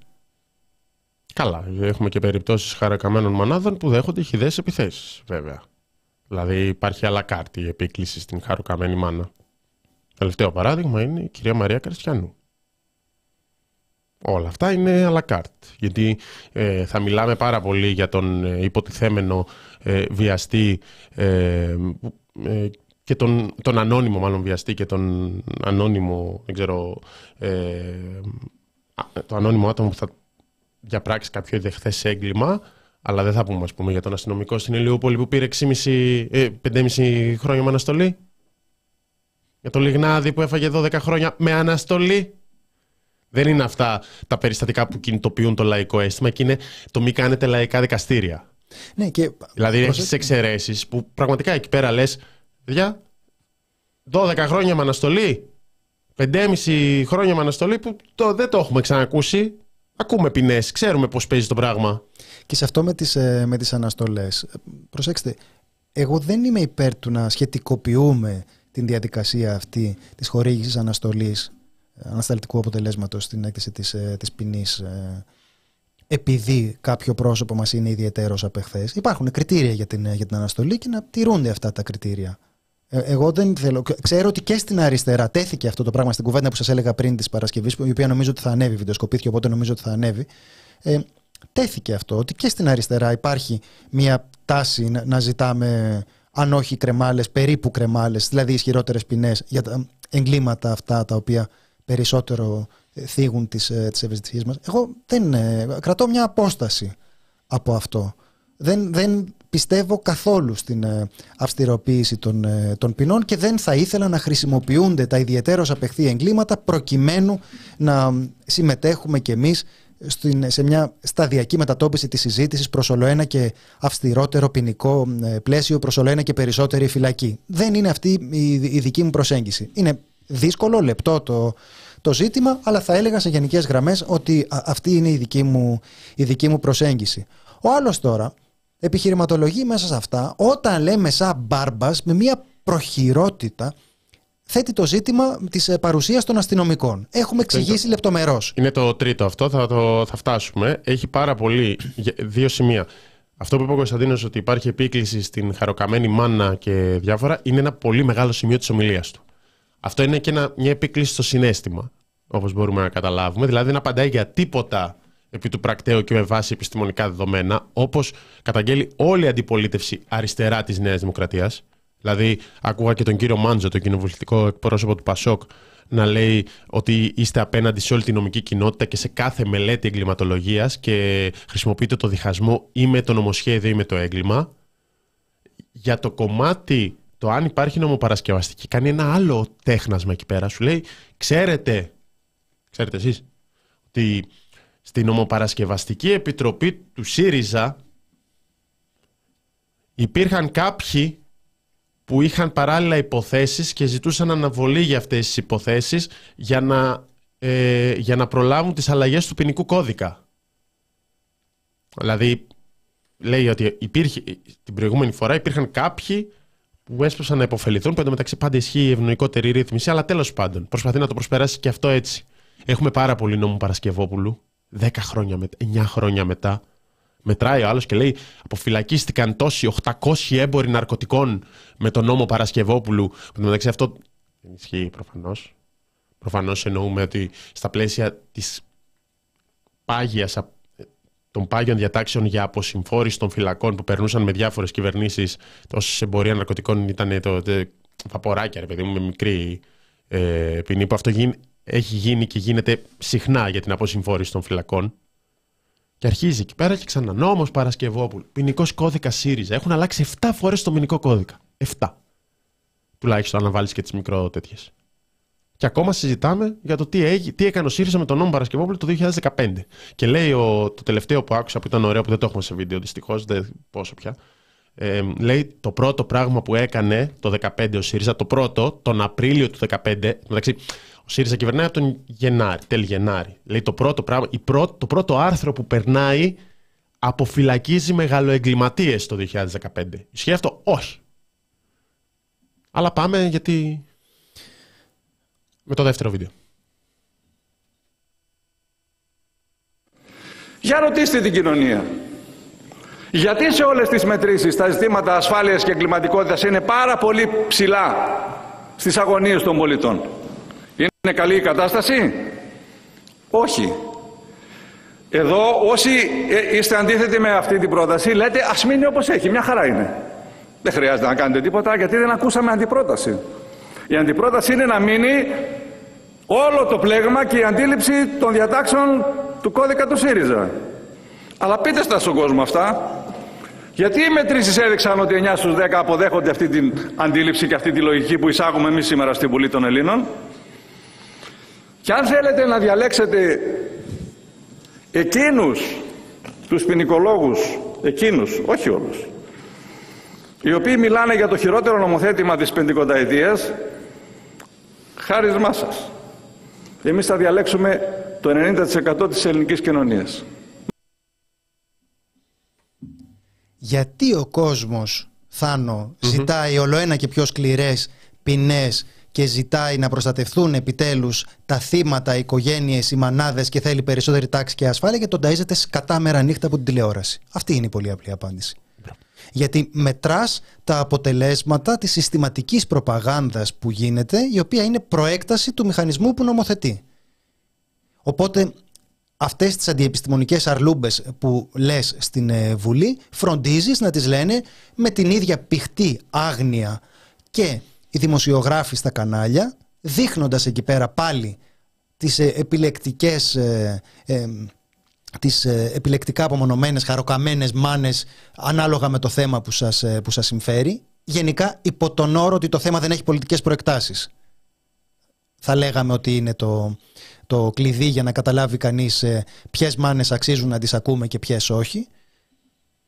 Καλά, έχουμε και περιπτώσεις χαρακαμένων μονάδων που δέχονται χιδαίε επιθέσεις, βέβαια. Δηλαδή υπάρχει αλακάρτη η επίκληση στην χαροκαμένη μάνα. Τελευταίο παράδειγμα είναι η κυρία Μαρία Καριστιανού. Όλα αυτά είναι αλακάρτ, γιατί ε, θα μιλάμε πάρα πολύ για τον ε, υποτιθέμενο ε, βιαστή και τον, τον ανώνυμο μάλλον βιαστή και τον ανώνυμο, δεν ξέρω, το ανώνυμο άτομο που θα για πράξη κάποιο ιδεχθέ έγκλημα, αλλά δεν θα πούμε, ας πούμε για τον αστυνομικό στην Ηλιούπολη που πήρε 6,5, 5,5 ε, χρόνια με αναστολή. Για τον Λιγνάδη που έφαγε 12 χρόνια με αναστολή. Δεν είναι αυτά τα περιστατικά που κινητοποιούν το λαϊκό αίσθημα και είναι το μη κάνετε λαϊκά δικαστήρια. Ναι, και... Δηλαδή έχεις εξαιρέσεις που πραγματικά εκεί πέρα λες, παιδιά, 12 χρόνια με αναστολή, 5,5 χρόνια με αναστολή που το, δεν το έχουμε ξανακούσει. Ακούμε ποινές, ξέρουμε πώς παίζει το πράγμα. Και σε αυτό με τις ε, με τις αναστολές. Προσέξτε, εγώ δεν είμαι υπέρ του να σχετικοποιούμε την διαδικασία αυτή της χορήγησης αναστολής ανασταλτικού αποτελέσματος στην έκθεση της, ε, της ποινής ε, επειδή κάποιο πρόσωπο μας είναι ιδιαίτερος απεχθές. Υπάρχουν κριτήρια για την, για την αναστολή και να τηρούνται αυτά τα κριτήρια. Ε, εγώ δεν θέλω. Ξέρω ότι και στην αριστερά τέθηκε αυτό το πράγμα στην κουβέντα που σας έλεγα πριν της Παρασκευής, η οποία νομίζω ότι θα ανέβει, βιντεοσκοπήθηκε, οπότε νομίζω ότι θα ανέβει. Ε, τέθηκε αυτό, ότι και στην αριστερά υπάρχει μια τάση να, να ζητάμε, αν όχι κρεμάλες, περίπου κρεμάλες, δηλαδή ισχυρότερες ποινές για τα εγκλήματα αυτά τα οποία περισσότερο ε, θίγουν τις, ε, τις ευαισθησίες μας. Εγώ δεν, κρατώ μια απόσταση από αυτό. Δεν, δεν πιστεύω καθόλου στην ε, αυστηροποίηση των, ε, των ποινών και δεν θα ήθελα να χρησιμοποιούνται τα ιδιαίτερως απεχθή εγκλήματα προκειμένου να συμμετέχουμε κι εμείς σε μια σταδιακή μετατόπιση της συζήτησης προς ολοένα και αυστηρότερο ποινικό ε, πλαίσιο, προς ολοένα και περισσότερη φυλακή. Δεν είναι αυτή η δική μου προσέγγιση. Είναι δύσκολο, λεπτό το, το ζήτημα, αλλά θα έλεγα σε γενικές γραμμές ότι αυτή είναι η δική μου, η δική μου προσέγγιση. Ο άλλος τώρα επιχειρηματολογεί μέσα σε αυτά όταν λέμε σαν μπάρμπας με μια προχειρότητα θέτει το ζήτημα της ε, παρουσίας των αστυνομικών. Έχουμε εξηγήσει λεπτομερώς. Είναι το τρίτο αυτό, θα, το, θα φτάσουμε. Έχει πάρα πολύ. Δύο σημεία. Αυτό που είπε ο Κωνσταντίνος ότι υπάρχει επίκληση στην χαροκαμένη μάνα και διάφορα είναι ένα πολύ μεγάλο σημείο της ομιλίας του. Αυτό είναι και μια επίκληση στο συνέστημα, όπως μπορούμε να καταλάβουμε. Δηλαδή δεν απαντάει για τίποτα επί του πρακτέου και με βάση επιστημονικά δεδομένα, όπως καταγγέλει όλη η αντιπολίτευση αριστερά της Νέας Δημοκρατίας. Δηλαδή, άκουγα και τον κύριο Μάντζο, τον κοινοβουλευτικό εκπρόσωπο του Πασόκ, να λέει ότι είστε απέναντι σε όλη την νομική κοινότητα και σε κάθε μελέτη εγκληματολογίας και χρησιμοποιείτε το διχασμό ή με το νομοσχέδιο ή με το έγκλημα. Για το κομμάτι το αν υπάρχει νομοπαρασκευαστική, κάνει ένα άλλο τέχνασμα εκεί πέρα. Σου λέει, ξέρετε, ξέρετε εσείς, ότι στην ομοπαρασκευαστική επιτροπή του ΣΥΡΙΖΑ υπήρχαν κάποιοι που είχαν παράλληλα υποθέσεις και ζητούσαν αναβολή για αυτές τις υποθέσεις για να, ε, για να προλάβουν τις αλλαγές του ποινικού κώδικα. Δηλαδή, λέει ότι υπήρχε, την προηγούμενη φορά υπήρχαν κάποιοι που έσπευσαν να υποφεληθούν. Πέντε μεταξύ πάντα ισχύει η ευνοϊκότερη ρύθμιση, αλλά τέλος πάντων προσπαθεί να το προσπεράσει και αυτό έτσι. Έχουμε πάρα πολύ νόμο Παρασκευόπουλου 10 χρόνια μετά, 9 χρόνια μετά, μετράει ο άλλο και λέει: Αποφυλακίστηκαν τόσοι 800 έμποροι ναρκωτικών με τον νόμο Παρασκευόπουλου. Που μεταξύ αυτό δεν ισχύει προφανώ. Προφανώ εννοούμε ότι στα πλαίσια τη πάγια των πάγιων διατάξεων για αποσυμφόρηση των φυλακών που περνούσαν με διάφορε κυβερνήσει, τόσο εμπορία ναρκωτικών ήταν το, το, βαποράκια, ρε παιδί μου, με μικρή ε, ποινή, που αυτό γίνει, έχει γίνει και γίνεται συχνά για την αποσυμφόρηση των φυλακών. Και αρχίζει εκεί πέρα και ξανά. Νόμος Παρασκευόπουλου. Ποινικός κώδικα ΣΥΡΙΖΑ. Έχουν αλλάξει 7 φορές το ποινικό κώδικα. 7. Τουλάχιστον αν βάλεις και τις μικρό τέτοιε. Και ακόμα συζητάμε για το τι, έγι, τι έκανε ο ΣΥΡΙΖΑ με τον νόμο Παρασκευόπουλου το 2015. Και λέει ο, το τελευταίο που άκουσα που ήταν ωραίο που δεν το έχουμε σε βίντεο δυστυχώς, δεν πόσο πια. Ε, λέει το πρώτο πράγμα που έκανε το 2015 ο ΣΥΡΙΖΑ, το πρώτο, τον Απρίλιο του 2015, μεταξύ ο ΣΥΡΙΖΑ κυβερνάει από τον Γενάρη, τέλη Γενάρη. Λέει το πρώτο, πράγμα, η πρώτο, το πρώτο άρθρο που περνάει αποφυλακίζει μεγαλοεγκληματίες το 2015. Ισχύει αυτό, όχι. Αλλά πάμε γιατί. με το δεύτερο βίντεο. Για ρωτήστε την κοινωνία. Γιατί σε όλες τις μετρήσεις τα ζητήματα ασφάλειας και εγκληματικότητας είναι πάρα πολύ ψηλά στις αγωνίες των πολιτών; Είναι καλή η κατάσταση; Όχι. Εδώ όσοι ε, είστε αντίθετοι με αυτή την πρόταση λέτε ας μείνει όπως έχει, μια χαρά είναι. Δεν χρειάζεται να κάνετε τίποτα γιατί δεν ακούσαμε αντιπρόταση. Η αντιπρόταση είναι να μείνει όλο το πλέγμα και η αντίληψη των διατάξεων του κώδικα του ΣΥΡΙΖΑ. Αλλά πείτε στα στον κόσμο αυτά. Γιατί οι μετρήσεις έδειξαν ότι 9 στους 10 αποδέχονται αυτή την αντίληψη και αυτή τη λογική που εισάγουμε εμείς σήμερα στην Βουλή των Ελλήνων. Και αν θέλετε να διαλέξετε εκείνους τους ποινικολόγους, εκείνους, όχι όλους, οι οποίοι μιλάνε για το χειρότερο νομοθέτημα της πεντηκονταετίας, χάρισμά σας. Εμείς θα διαλέξουμε το 90% της ελληνικής κοινωνίας. Γιατί ο κόσμος, Θάνο, ζητάει όλο ένα και πιο σκληρές ποινές και ζητάει να προστατευτούν επιτέλους τα θύματα, οι οικογένειες, οι μανάδες και θέλει περισσότερη τάξη και ασφάλεια και τον ταΐζεται κατά μέρα νύχτα από την τηλεόραση. Αυτή είναι η πολύ απλή απάντηση. Γιατί μετράς τα αποτελέσματα της συστηματικής προπαγάνδας που γίνεται, η οποία είναι προέκταση του μηχανισμού που νομοθετεί. Οπότε αυτές τις αντιεπιστημονικές αρλούμπες που λες στην ε, Βουλή φροντίζεις να τις λένε με την ίδια πηχτή άγνοια και οι δημοσιογράφοι στα κανάλια δείχνοντας εκεί πέρα πάλι τις ε, επιλεκτικές ε, τις επιλεκτικά απομονωμένες χαροκαμένες μάνες ανάλογα με το θέμα που σας, που σας συμφέρει γενικά υπό τον όρο ότι το θέμα δεν έχει πολιτικές προεκτάσεις. Θα λέγαμε ότι είναι το, το κλειδί για να καταλάβει κανείς ε, ποιες μάνες αξίζουν να τις ακούμε και ποιες όχι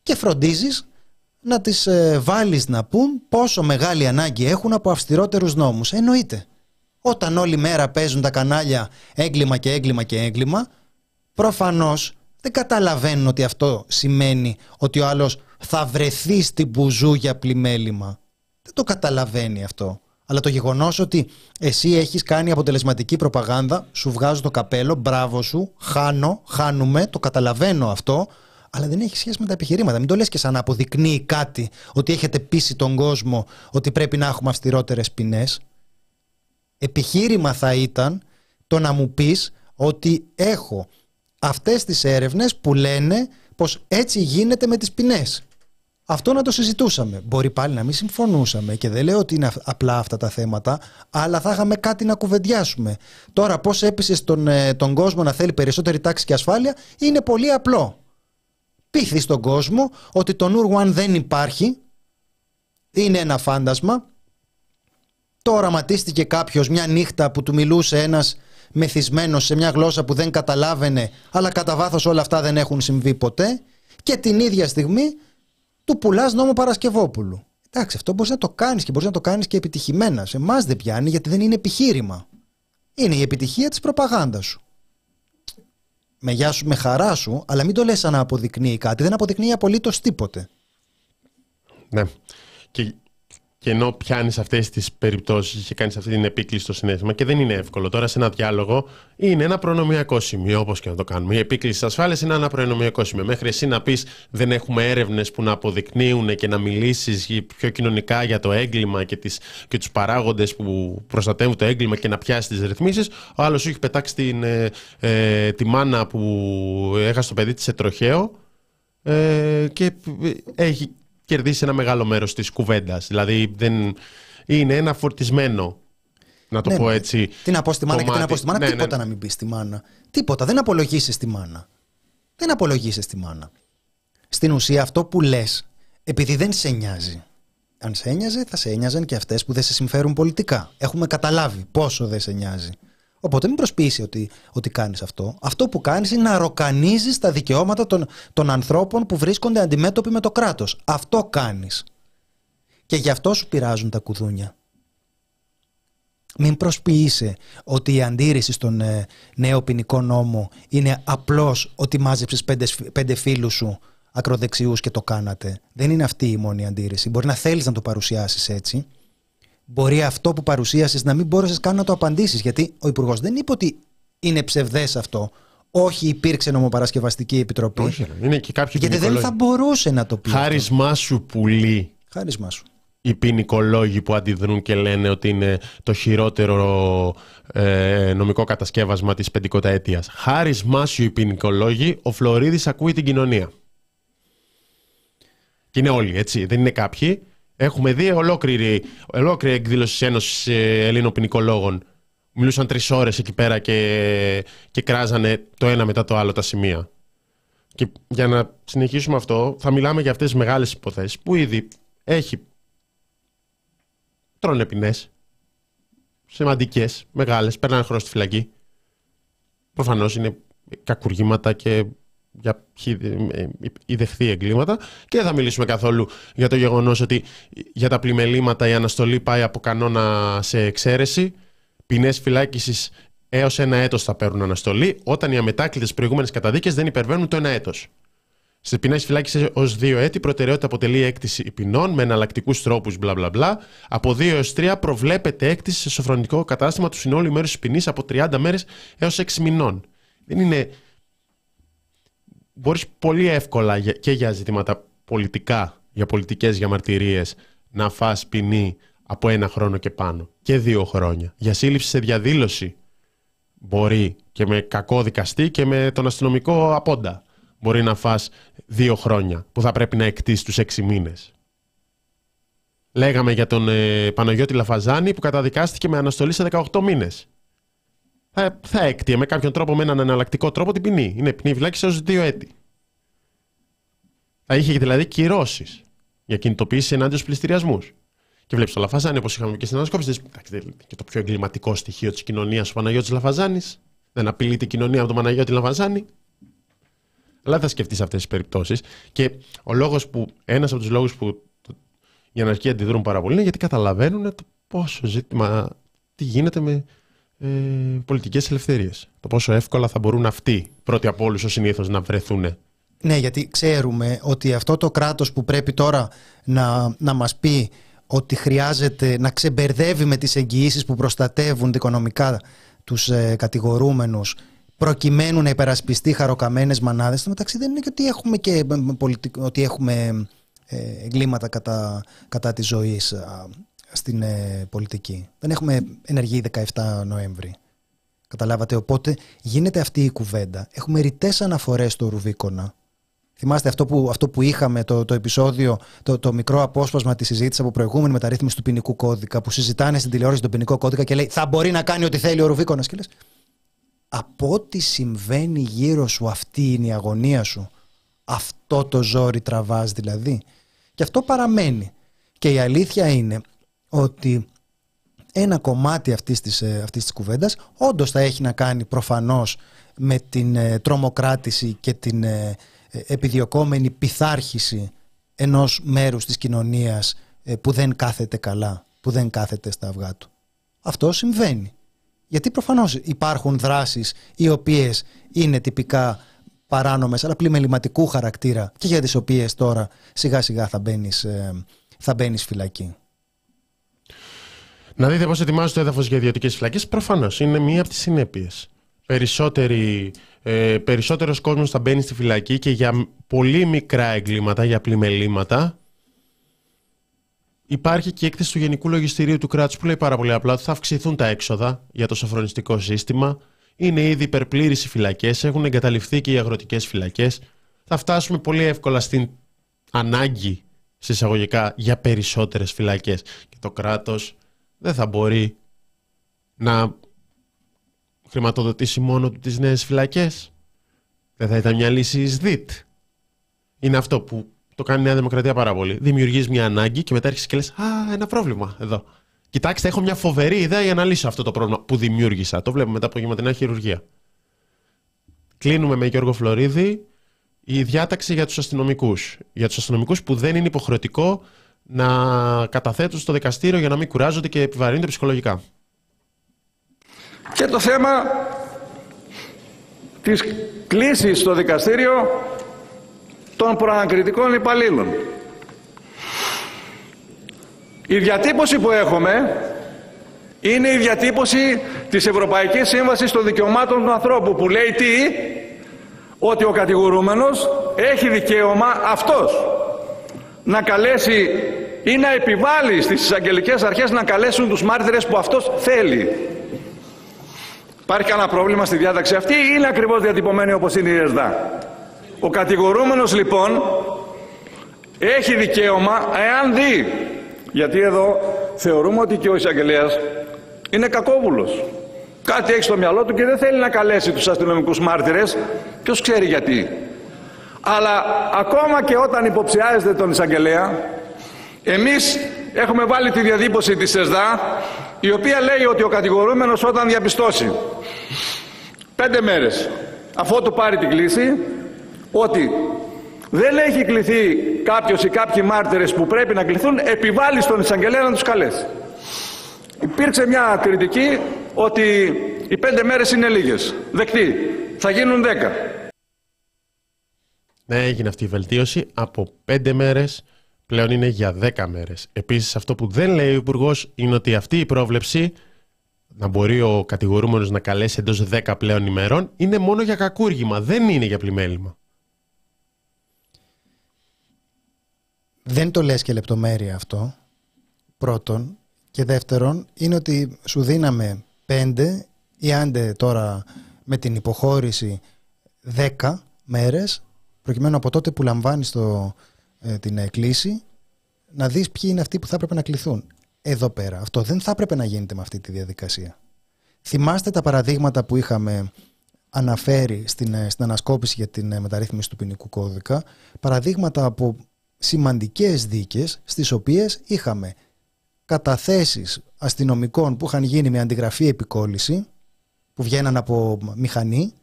και φροντίζεις να τις ε, βάλεις να πούν πόσο μεγάλη ανάγκη έχουν από αυστηρότερους νόμους. Εννοείται. Όταν όλη μέρα παίζουν τα κανάλια έγκλημα και έγκλημα και έγκλημα, προφανώς δεν καταλαβαίνουν ότι αυτό σημαίνει ότι ο άλλος θα βρεθεί στην μπουζού για πλημέλημα. Δεν το καταλαβαίνει αυτό. Αλλά το γεγονός ότι εσύ έχεις κάνει αποτελεσματική προπαγάνδα, σου βγάζω το καπέλο, μπράβο σου, χάνω, χάνουμε, το καταλαβαίνω αυτό, αλλά δεν έχει σχέση με τα επιχειρήματα. Μην το λες και σαν να αποδεικνύει κάτι ότι έχετε πείσει τον κόσμο ότι πρέπει να έχουμε αυστηρότερες ποινές. Επιχείρημα θα ήταν το να μου πεις ότι έχω αυτές τις έρευνες που λένε πως έτσι γίνεται με τις ποινές. Αυτό να το συζητούσαμε. Μπορεί πάλι να μην συμφωνούσαμε και δεν λέω ότι είναι απλά αυτά τα θέματα, αλλά θα είχαμε κάτι να κουβεντιάσουμε. Τώρα, πώς έπεισες τον, ε, τον κόσμο να θέλει περισσότερη τάξη και ασφάλεια, είναι πολύ απλό. Πείθεις στον κόσμο ότι το Νουρ δεν υπάρχει, είναι ένα φάντασμα. Το οραματίστηκε κάποιος μια νύχτα που του μιλούσε ένας μεθυσμένος σε μια γλώσσα που δεν καταλάβαινε, αλλά κατά βάθος όλα αυτά δεν έχουν συμβεί ποτέ. Και την ίδια στιγμή του πουλάς νόμο Παρασκευόπουλου. Εντάξει, αυτό μπορείς να το κάνεις και μπορείς να το κάνεις και επιτυχημένα. Σε εμάς δεν πιάνει γιατί δεν είναι επιχείρημα. Είναι η επιτυχία της προπαγάνδας σου. Με γεια σου, με χαρά σου, αλλά μην το λες σαν να αποδεικνύει κάτι. Δεν αποδεικνύει απολύτως τίποτε. Ναι. Και και ενώ πιάνεις αυτές τις περιπτώσεις και κάνεις αυτή την επίκληση στο συνέστημα, και δεν είναι εύκολο τώρα σε ένα διάλογο, είναι ένα προνομιακό σημείο, όπως και να το κάνουμε. Η επίκληση της ασφάλειας είναι ένα προνομιακό σημείο. Μέχρι εσύ να πεις δεν έχουμε έρευνες που να αποδεικνύουν και να μιλήσεις πιο κοινωνικά για το έγκλημα και, τις, και τους παράγοντες που προστατεύουν το έγκλημα και να πιάσεις τις ρυθμίσεις, ο άλλος σου έχει πετάξει την, ε, ε, τη μάνα που έχασε το παιδί της σε τροχαίο. Ε, και έχει κερδίσει ένα μεγάλο μέρος της κουβέντας. Δηλαδή δεν είναι ένα φορτισμένο να το ναι, πω ναι. έτσι. Τι να πω στη μάνα και τι να πω στη μάνα. Ναι, τίποτα ναι. να μην πεις στη μάνα. Τίποτα. Δεν απολογίσει τη μάνα. Δεν απολογίσει τη μάνα. Στην ουσία αυτό που λες, επειδή δεν σε νοιάζει. Αν σε ένοιαζε, θα σε ένοιαζαν και αυτές που δεν σε συμφέρουν πολιτικά. Έχουμε καταλάβει πόσο δεν σε νοιάζει. Οπότε μην προσποιήσει ότι, ότι κάνεις αυτό. Αυτό που κάνεις είναι να ροκανίζεις τα δικαιώματα των, των ανθρώπων που βρίσκονται αντιμέτωποι με το κράτος. Αυτό κάνεις. Και γι' αυτό σου πειράζουν τα κουδούνια. Μην προσποιείσαι ότι η αντίρρηση στον ε, νέο ποινικό νόμο είναι απλώς ότι μάζεψες πέντε, πέντε φίλους σου ακροδεξιούς και το κάνατε. Δεν είναι αυτή η μόνη αντίρρηση. Μπορεί να θέλεις να το παρουσιάσεις έτσι, μπορεί αυτό που παρουσίασες να μην μπόρεσες καν να το απαντήσεις. Γιατί ο Υπουργός δεν είπε ότι είναι ψευδές αυτό. Όχι, υπήρξε νομοπαρασκευαστική επιτροπή. Όχι, είναι και κάποιοι Γιατί δεν θα μπορούσε να το πει. Χάρισμά σου πουλί. Χάρισμά σου. Οι ποινικολόγοι που αντιδρούν και λένε ότι είναι το χειρότερο ε, νομικό κατασκεύασμα της πεντηκονταετίας. Χάρισμά σου οι ποινικολόγοι, ο Φλωρίδης ακούει την κοινωνία. Και είναι όλοι, έτσι. Δεν είναι κάποιοι. Έχουμε δει ολόκληρη, ολόκληρη εκδήλωση της Ένωσης Ελλήνων Ποινικολόγων. Μιλούσαν τρεις ώρες εκεί πέρα και, και κράζανε το ένα μετά το άλλο τα σημεία. Και για να συνεχίσουμε αυτό, θα μιλάμε για αυτές τις μεγάλες υποθέσεις που ήδη έχει τρώνε ποινές. Σημαντικές, μεγάλες, παίρνουν χρόνο στη φυλακή. Προφανώς είναι κακουργήματα και για ιδεχθεί εγκλήματα και δεν θα μιλήσουμε καθόλου για το γεγονός ότι για τα πλημελήματα η αναστολή πάει από κανόνα σε εξαίρεση. Ποινές φυλάκισης έως ένα έτος θα παίρνουν αναστολή όταν οι αμετάκλητες προηγούμενες καταδίκες δεν υπερβαίνουν το ένα έτος. Σε ποινές φυλάκισης ως δύο έτη, προτεραιότητα αποτελεί έκτηση ποινών με εναλλακτικούς τρόπους, μπλα μπλα μπλα. Από δύο έως τρία προβλέπεται έκτηση σε σοφρονικό κατάστημα του συνόλου μέρου της ποινής από 30 μέρες έως 6 μηνών. Δεν είναι. Μπορείς πολύ εύκολα και για ζητήματα πολιτικά, για πολιτικές διαμαρτυρίες, να φας ποινή από ένα χρόνο και πάνω και δύο χρόνια. Για σύλληψη σε διαδήλωση μπορεί και με κακό δικαστή και με τον αστυνομικό απόντα μπορεί να φας δύο χρόνια που θα πρέπει να εκτίσεις τους έξι μήνες. Λέγαμε για τον ε, Παναγιώτη Λαφαζάνη που καταδικάστηκε με αναστολή σε 18 μήνες. Θα, θα έκτιε με κάποιον τρόπο, με έναν εναλλακτικό τρόπο την ποινή. Είναι ποινή φυλάκιση έως δύο έτη. Θα είχε δηλαδή κυρώσεις για κινητοποίηση ενάντια στους πληστηριασμούς. Και βλέπεις το Λαφαζάνη, όπως είχαμε και στην ανασκόπηση. Και το πιο εγκληματικό στοιχείο της κοινωνίας ο Παναγιώτης Λαφαζάνης. Δεν απειλεί την κοινωνία από τον Παναγιώτη Λαφαζάνη. Αλλά θα σκεφτείς αυτές τις περιπτώσεις. Και ο λόγος που, ένας από τους λόγους που οι αναρχοί αντιδρούν πάρα πολύ είναι γιατί καταλαβαίνουν το πόσο ζήτημα, τι γίνεται με ε, πολιτικές ελευθερίες. Το πόσο εύκολα θα μπορούν αυτοί πρώτοι από όλους ως συνήθως να βρεθούν. Ναι, γιατί ξέρουμε ότι αυτό το κράτος που πρέπει τώρα να, να μας πει ότι χρειάζεται να ξεμπερδεύει με τις εγγυήσεις που προστατεύουν δικονομικά τους ε, κατηγορούμενους προκειμένου να υπερασπιστεί χαροκαμένες μανάδες. Στο μεταξύ δεν είναι και ότι έχουμε, και, ότι έχουμε ε, εγκλήματα κατά, κατά της ζωής στην ε, πολιτική. Δεν έχουμε ενεργή 17 Νοέμβρη. Καταλάβατε, οπότε γίνεται αυτή η κουβέντα. Έχουμε ρητές αναφορές στο Ρουβίκονα Θυμάστε αυτό που, αυτό που είχαμε, το, το επεισόδιο, το, το μικρό απόσπασμα της συζήτησης από προηγούμενη μεταρρύθμιση του ποινικού κώδικα, που συζητάνε στην τηλεόραση τον ποινικό κώδικα και λέει Θα μπορεί να κάνει ό,τι θέλει ο Ρουβίκονας. Και λες, από ό,τι συμβαίνει γύρω σου, αυτή είναι η αγωνία σου. Αυτό το ζόρι τραβάς δηλαδή. Και αυτό παραμένει. Και η αλήθεια είναι ότι ένα κομμάτι αυτής της, ε, αυτής της κουβέντας όντως θα έχει να κάνει προφανώς με την ε, τρομοκράτηση και την ε, ε, επιδιωκόμενη πειθάρχηση ενός μέρους της κοινωνίας ε, που δεν κάθεται καλά, που δεν κάθεται στα αυγά του. Αυτό συμβαίνει. Γιατί προφανώς υπάρχουν δράσεις οι οποίες είναι τυπικά παράνομες αλλά πλημεληματικού χαρακτήρα και για τις οποίες τώρα σιγά σιγά θα μπαίνεις, ε, θα μπαίνεις φυλακή. Να δείτε πώς ετοιμάζει το έδαφος για ιδιωτικές φυλακές. Προφανώς είναι μία από τις συνέπειες. Περισσότεροι ε, περισσότερος κόσμος θα μπαίνει στη φυλακή και για πολύ μικρά εγκλήματα, για πλημελήματα, υπάρχει και έκθεση του Γενικού Λογιστηρίου του κράτους που λέει πάρα πολύ απλά ότι θα αυξηθούν τα έξοδα για το σοφρονιστικό σύστημα, είναι ήδη υπερπλήρης οι φυλακές, έχουν εγκαταλειφθεί και οι αγροτικές φυλακές, θα φτάσουμε πολύ εύκολα στην ανάγκη συσσαγωγικά για περισσότερες φυλακές και το κράτος δεν θα μπορεί να χρηματοδοτήσει μόνο του τις νέες φυλακές. Δεν θα ήταν μια λύση εις δίτ. Είναι αυτό που το κάνει η Νέα Δημοκρατία πάρα πολύ. Δημιουργείς μια ανάγκη και μετά έρχεσαι και λες: Α, ένα πρόβλημα εδώ. Κοιτάξτε, έχω μια φοβερή ιδέα για να λύσω αυτό το πρόβλημα που δημιούργησα. Το βλέπουμε μετά από γεματινά χειρουργία. Κλείνουμε με Γιώργο Φλωρίδη η διάταξη για τους αστυνομικούς. Για τους αστυνομικούς που δεν είναι υποχρεωτικό να καταθέτουν στο δικαστήριο για να μην κουράζονται και επιβαρύνονται ψυχολογικά. Και το θέμα της κλήσης στο δικαστήριο των προανακριτικών υπαλλήλων. Η διατύπωση που έχουμε είναι η διατύπωση της Ευρωπαϊκής Σύμβασης των Δικαιωμάτων του Ανθρώπου που λέει τι, ότι ο κατηγορούμενος έχει δικαίωμα αυτός να καλέσει ή να επιβάλλει στις εισαγγελικές αρχές να καλέσουν τους μάρτυρες που αυτός θέλει. Υπάρχει κανένα πρόβλημα στη διάταξη αυτή ή είναι ακριβώς διατυπωμένη όπως είναι η ΕΣΔΑ; Ο κατηγορούμενος λοιπόν έχει δικαίωμα εάν δει, γιατί εδώ θεωρούμε ότι και ο εισαγγελέας είναι κακόβουλος. Κάτι έχει στο μυαλό του και δεν θέλει να καλέσει τους αστυνομικούς μάρτυρες. Ποιος ξέρει γιατί. Αλλά ακόμα και όταν υποψιάζεται τον εισαγγελέα, εμείς έχουμε βάλει τη διαδίπωση της ΕΣΔΑ η οποία λέει ότι ο κατηγορούμενος όταν διαπιστώσει πέντε μέρες αφού του πάρει την κλίση ότι δεν έχει κληθεί κάποιος ή κάποιοι μάρτυρες που πρέπει να κληθούν επιβάλλει στον εισαγγελέα να τους καλέσει. Υπήρξε μια κριτική ότι οι πέντε μέρες είναι λίγες. Δεκτή. Θα γίνουν δέκα. Ναι, έγινε αυτή η βελτίωση από πέντε μέρες πλέον είναι για δέκα μέρες. Επίσης, αυτό που δεν λέει ο Υπουργός είναι ότι αυτή η πρόβλεψη να μπορεί ο κατηγορούμενος να καλέσει εντός 10 πλέον ημερών είναι μόνο για κακούργημα, δεν είναι για πλημέλημα. Δεν το λες και λεπτομέρεια αυτό, πρώτον. Και δεύτερον, είναι ότι σου δίναμε 5 ή άντε τώρα με την υποχώρηση 10 μέρες, προκειμένου από τότε που λαμβάνεις το, ε, την κλίση, να δεις ποιοι είναι αυτοί που θα έπρεπε να κληθούν εδώ πέρα. Αυτό δεν θα έπρεπε να γίνεται με αυτή τη διαδικασία. Θυμάστε τα παραδείγματα που είχαμε αναφέρει στην, ε, στην ανασκόπηση για την ε, μεταρρύθμιση του ποινικού κώδικα, παραδείγματα από σημαντικές δίκες στις οποίες είχαμε καταθέσεις αστυνομικών που είχαν γίνει με αντιγραφή επικόλυση, που βγαίναν από μηχανή,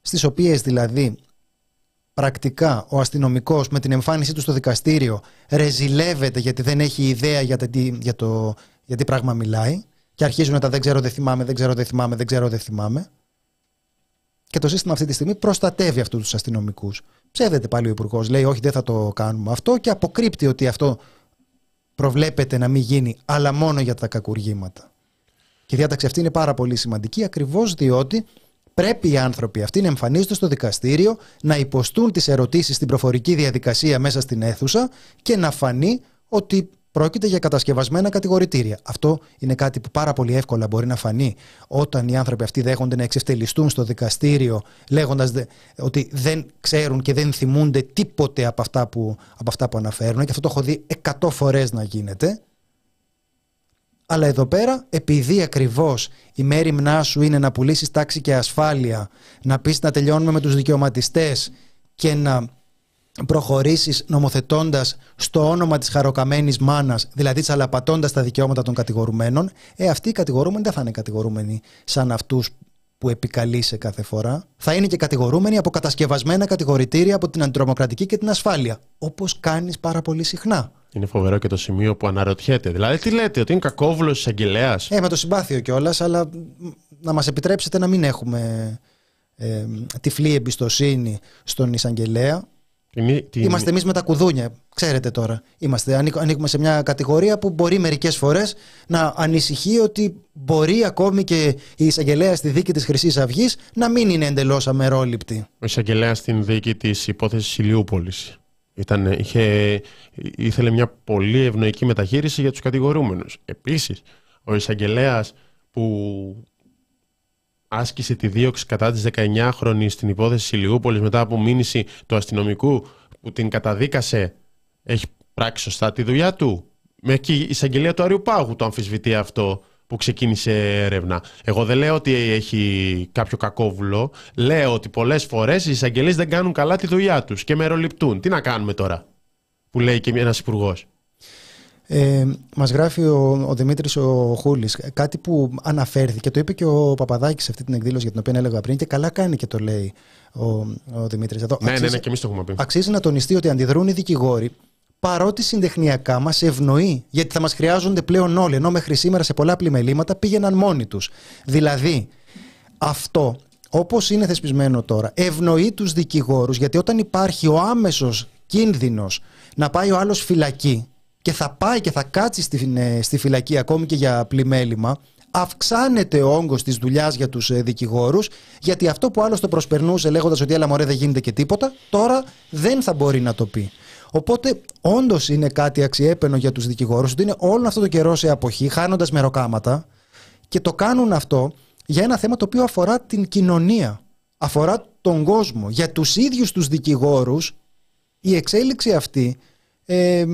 στις οποίες δηλαδή πρακτικά ο αστυνομικός με την εμφάνισή του στο δικαστήριο ρεζιλεύεται γιατί δεν έχει ιδέα για, τι, για, το, για τι πράγμα μιλάει και αρχίζουν να τα δεν ξέρω, δεν θυμάμαι, δεν ξέρω, δεν θυμάμαι, δεν ξέρω, δεν θυμάμαι. Και το σύστημα αυτή τη στιγμή προστατεύει αυτούς τους αστυνομικούς. Ψεύδεται πάλι ο Υπουργός, λέει: Όχι, δεν θα το κάνουμε αυτό και αποκρύπτει ότι αυτό προβλέπεται να μην γίνει, αλλά μόνο για τα κακουργήματα. Και η διάταξη αυτή είναι πάρα πολύ σημαντική ακριβώς διότι πρέπει οι άνθρωποι αυτοί να εμφανίζονται στο δικαστήριο, να υποστούν τις ερωτήσεις στην προφορική διαδικασία μέσα στην αίθουσα και να φανεί ότι πρόκειται για κατασκευασμένα κατηγορητήρια. Αυτό είναι κάτι που πάρα πολύ εύκολα μπορεί να φανεί όταν οι άνθρωποι αυτοί δέχονται να εξευτελιστούν στο δικαστήριο λέγοντας ότι δεν ξέρουν και δεν θυμούνται τίποτε από αυτά που, από αυτά που αναφέρουν και αυτό το έχω δει εκατό φορές να γίνεται αλλά εδώ πέρα, επειδή ακριβώς η μέρημνά σου είναι να πουλήσεις τάξη και ασφάλεια, να πεις να τελειώνουμε με τους δικαιωματιστές και να προχωρήσεις νομοθετώντας στο όνομα της χαροκαμένης μάνας, δηλαδή τσαλαπατώντας τα δικαιώματα των κατηγορουμένων, ε, αυτοί οι κατηγορούμενοι δεν θα είναι κατηγορούμενοι σαν αυτούς που επικαλείσαι κάθε φορά. Θα είναι και κατηγορούμενοι από κατασκευασμένα κατηγορητήρια από την αντιτρομοκρατική και την ασφάλεια. Όπως κάνεις πάρα πολύ συχνά. Είναι φοβερό και το σημείο που αναρωτιέται. Δηλαδή, τι λέτε, ότι είναι κακόβουλος εισαγγελέα. Ε, με το συμπάθειο κιόλας, αλλά να μας επιτρέψετε να μην έχουμε ε, τυφλή εμπιστοσύνη στον εισαγγελέα. Είμαστε εμείς με τα κουδούνια. Ξέρετε τώρα. Είμαστε, ανήκουμε σε μια κατηγορία που μπορεί μερικές φορές να ανησυχεί ότι μπορεί ακόμη και η εισαγγελέα στη δίκη της Χρυσής Αυγής να μην είναι εντελώς αμερόληπτη. Ο εισαγγελέας στην δίκη της υπόθεσης Ηλιούπολης. Ήταν, είχε, ήθελε μια πολύ ευνοϊκή μεταχείριση για τους κατηγορούμενους. Επίσης, ο εισαγγελέας που άσκησε τη δίωξη κατά της 19χρονης στην υπόθεση Ηλιούπολης μετά από μήνυση του αστυνομικού που την καταδίκασε έχει πράξει σωστά τη δουλειά του. και η εισαγγελία του Αριού Πάγου το αμφισβητεί αυτό που ξεκίνησε έρευνα. Εγώ δεν λέω ότι έχει κάποιο κακόβουλο. Λέω ότι πολλές φορές οι εισαγγελίε δεν κάνουν καλά τη δουλειά τους και μεροληπτούν. Τι να κάνουμε τώρα, που λέει και ένας υπουργός. Ε, Μας γράφει ο, ο Δημήτρης ο Χούλης κάτι που αναφέρθηκε. Το είπε και ο Παπαδάκης σε αυτή την εκδήλωση για την οποία έλεγα πριν και καλά κάνει και το λέει ο, ο Δημήτρης. Ναι, ναι, ναι, και εμείς το έχουμε πει. Αξίζει να τονιστεί ότι αντιδρούν οι δικηγόροι παρότι συντεχνιακά μας ευνοεί, γιατί θα μας χρειάζονται πλέον όλοι, ενώ μέχρι σήμερα σε πολλά πλημελήματα πήγαιναν μόνοι τους. Δηλαδή, αυτό, όπως είναι θεσπισμένο τώρα, ευνοεί τους δικηγόρους, γιατί όταν υπάρχει ο άμεσος κίνδυνος να πάει ο άλλος φυλακή και θα πάει και θα κάτσει στη, ε, στη φυλακή ακόμη και για πλημέλημα, αυξάνεται ο όγκος της δουλειάς για τους ε, δικηγόρους, γιατί αυτό που άλλο το προσπερνούσε λέγοντας ότι έλα μωρέ δεν γίνεται και τίποτα, τώρα δεν θα μπορεί να το πει. Οπότε, όντως είναι κάτι αξιέπαινο για τους δικηγόρους ότι είναι όλο αυτό το καιρό σε αποχή, χάνοντας μεροκάματα και το κάνουν αυτό για ένα θέμα το οποίο αφορά την κοινωνία. Αφορά τον κόσμο. Για τους ίδιους τους δικηγόρους, η εξέλιξη αυτή ε,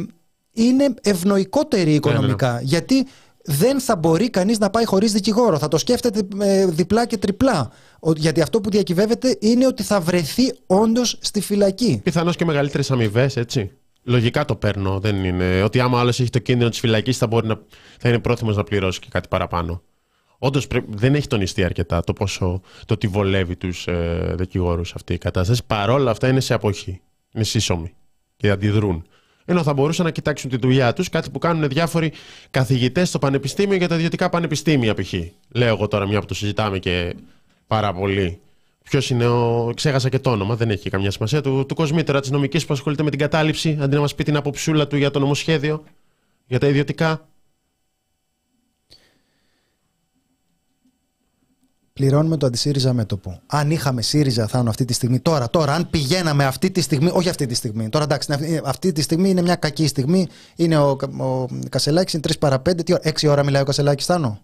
είναι ευνοϊκότερη οικονομικά. Ναι, ναι. Γιατί δεν θα μπορεί κανείς να πάει χωρίς δικηγόρο. Θα το σκέφτεται ε, διπλά και τριπλά. Γιατί αυτό που διακυβεύεται είναι ότι θα βρεθεί όντως στη φυλακή. Πιθανώς και μεγαλύτερες αμοιβές, έτσι. Λογικά το παίρνω. Δεν είναι. Ότι άμα άλλος έχει το κίνδυνο της φυλακής, θα, να... θα είναι πρόθυμος να πληρώσει και κάτι παραπάνω. Όντως δεν έχει τονιστεί αρκετά το πόσο το ότι βολεύει τους ε, δικηγόρους αυτή η κατάσταση. Παρόλα αυτά είναι σε αποχή. Είναι σύσσωμοι και αντιδρούν ενώ θα μπορούσαν να κοιτάξουν τη δουλειά τους, κάτι που κάνουν διάφοροι καθηγητές στο πανεπιστήμιο για τα ιδιωτικά πανεπιστήμια, π.χ. Λέω εγώ τώρα, μια που το συζητάμε και πάρα πολύ. Ποιος είναι ο. Ξέχασα και το όνομα, δεν έχει καμιά σημασία. Του, του κοσμήτερα της νομικής που ασχολείται με την κατάληψη, αντί να μας πει την αποψούλα του για το νομοσχέδιο, για τα ιδιωτικά. Πληρώνουμε το αντισύριζα μέτωπο. Αν είχαμε ΣΥΡΙΖΑ Θάνο αυτή τη στιγμή, τώρα, τώρα, αν πηγαίναμε αυτή τη στιγμή, όχι αυτή τη στιγμή, τώρα εντάξει, αυτή τη στιγμή είναι μια κακή στιγμή. Είναι ο, ο Κασελάκης, είναι 3 παρα 5, τι ώρα, 6 ώρα μιλάει ο Κασελάκης Θάνο;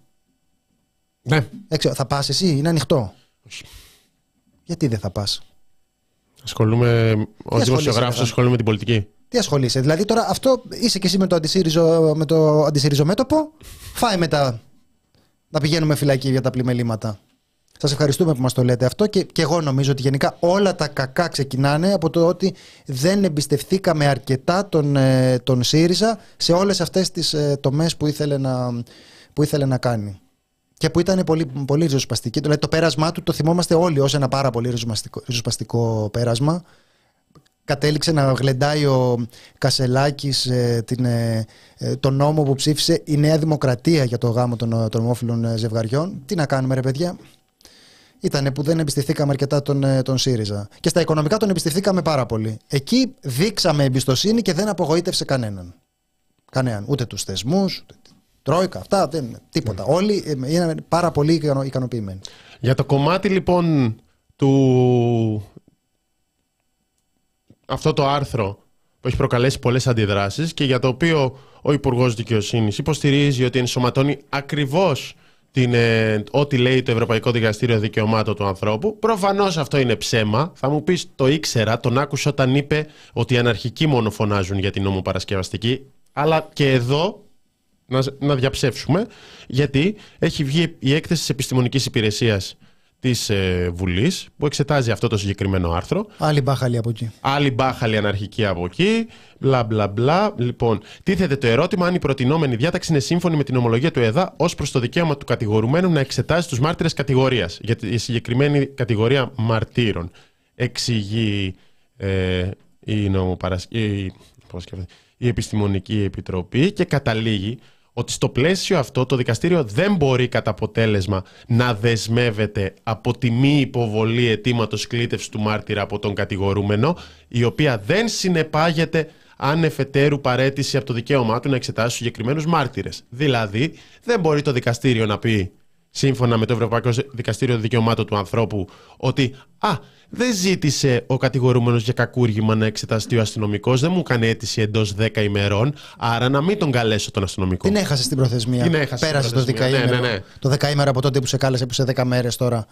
Ναι. 6, θα πας εσύ, είναι ανοιχτό; Όχι. Γιατί δεν θα πας; Ασχολούμαι, ω δημοσιογράφος, ασχολούμαι με την πολιτική. Τι ασχολείσαι, δηλαδή τώρα αυτό είσαι και εσύ με το αντισύριζο, με το αντισύριζο μέτωπο, φάει μετά να πηγαίνουμε φυλακή για τα πλημελήματα. Σας ευχαριστούμε που μας το λέτε αυτό και, και εγώ νομίζω ότι γενικά όλα τα κακά ξεκινάνε από το ότι δεν εμπιστευθήκαμε αρκετά τον, ε, τον ΣΥΡΙΖΑ σε όλες αυτές τις ε, τομές που, ήθελε να, που ήθελε να κάνει. Και που ήταν πολύ, πολύ ριζοσπαστική. Δηλαδή το πέρασμά του το θυμόμαστε όλοι ως ένα πάρα πολύ ριζοσπαστικό, πέρασμα. Κατέληξε να γλεντάει ο Κασελάκης ε, την, ε, ε, τον νόμο που ψήφισε η Νέα Δημοκρατία για το γάμο των, των ομόφυλων ζευγαριών. Τι να κάνουμε ρε παιδιά ήταν που δεν εμπιστηθήκαμε αρκετά τον, ε, τον ΣΥΡΙΖΑ. Και στα οικονομικά τον εμπιστηθήκαμε πάρα πολύ. Εκεί δείξαμε εμπιστοσύνη και δεν απογοήτευσε κανέναν. Κανέναν. Ούτε τους θεσμούς, ούτε Τρόικα, αυτά, δεν, τίποτα. Mm. Όλοι ε, είναι πάρα πολύ ικανοποιημένοι. Για το κομμάτι λοιπόν του. Αυτό το άρθρο που έχει προκαλέσει πολλές αντιδράσεις και για το οποίο ο Υπουργός Δικαιοσύνης υποστηρίζει ότι ενσωματώνει ακριβώς την, ε, ό,τι λέει το Ευρωπαϊκό Δικαστήριο Δικαιωμάτων του Ανθρώπου. Προφανώς αυτό είναι ψέμα. Θα μου πεις, το ήξερα, τον άκουσα όταν είπε ότι οι αναρχικοί μόνο φωνάζουν για την νομοπαρασκευαστική. Αλλά και εδώ να, να διαψεύσουμε, γιατί έχει βγει η έκθεση της Επιστημονικής Υπηρεσίας της ε, Βουλής που εξετάζει αυτό το συγκεκριμένο άρθρο. Άλλη μπάχαλη από εκεί. Άλλη μπάχαλη αναρχική από εκεί. Μπλα μπλα μπλα. Λοιπόν, τίθεται το ερώτημα αν η προτινόμενη διάταξη είναι σύμφωνη με την ομολογία του ΕΔΑ ως προς το δικαίωμα του κατηγορουμένου να εξετάσει τους μάρτυρες κατηγορίας για τη συγκεκριμένη κατηγορία μαρτύρων. Εξηγεί ε, η, νομοπαρασ... η... η Επιστημονική Επιτροπή και καταλήγει ότι στο πλαίσιο αυτό το δικαστήριο δεν μπορεί κατά αποτέλεσμα να δεσμεύεται από τη μη υποβολή αιτήματος κλήτευσης του μάρτυρα από τον κατηγορούμενο, η οποία δεν συνεπάγεται αν εφετέρου παρέτηση από το δικαίωμά του να εξετάσει συγκεκριμένους μάρτυρες. Δηλαδή, δεν μπορεί το δικαστήριο να πει σύμφωνα με το Ευρωπαϊκό Δικαστήριο Δικαιωμάτων του Ανθρώπου, ότι «Α, δεν ζήτησε ο κατηγορούμενος για κακούργημα να εξεταστεί ο αστυνομικός, δεν μου έκανε αίτηση εντός 10 ημερών, άρα να μην τον καλέσω τον αστυνομικό». Την έχασε στην προθεσμία. Την έχασε Πέρασε στην το προθεσμία. Ναι, ναι, ναι. Το δεκαήμερο από τότε που σε κάλεσε που σε 10 μέρες τώρα.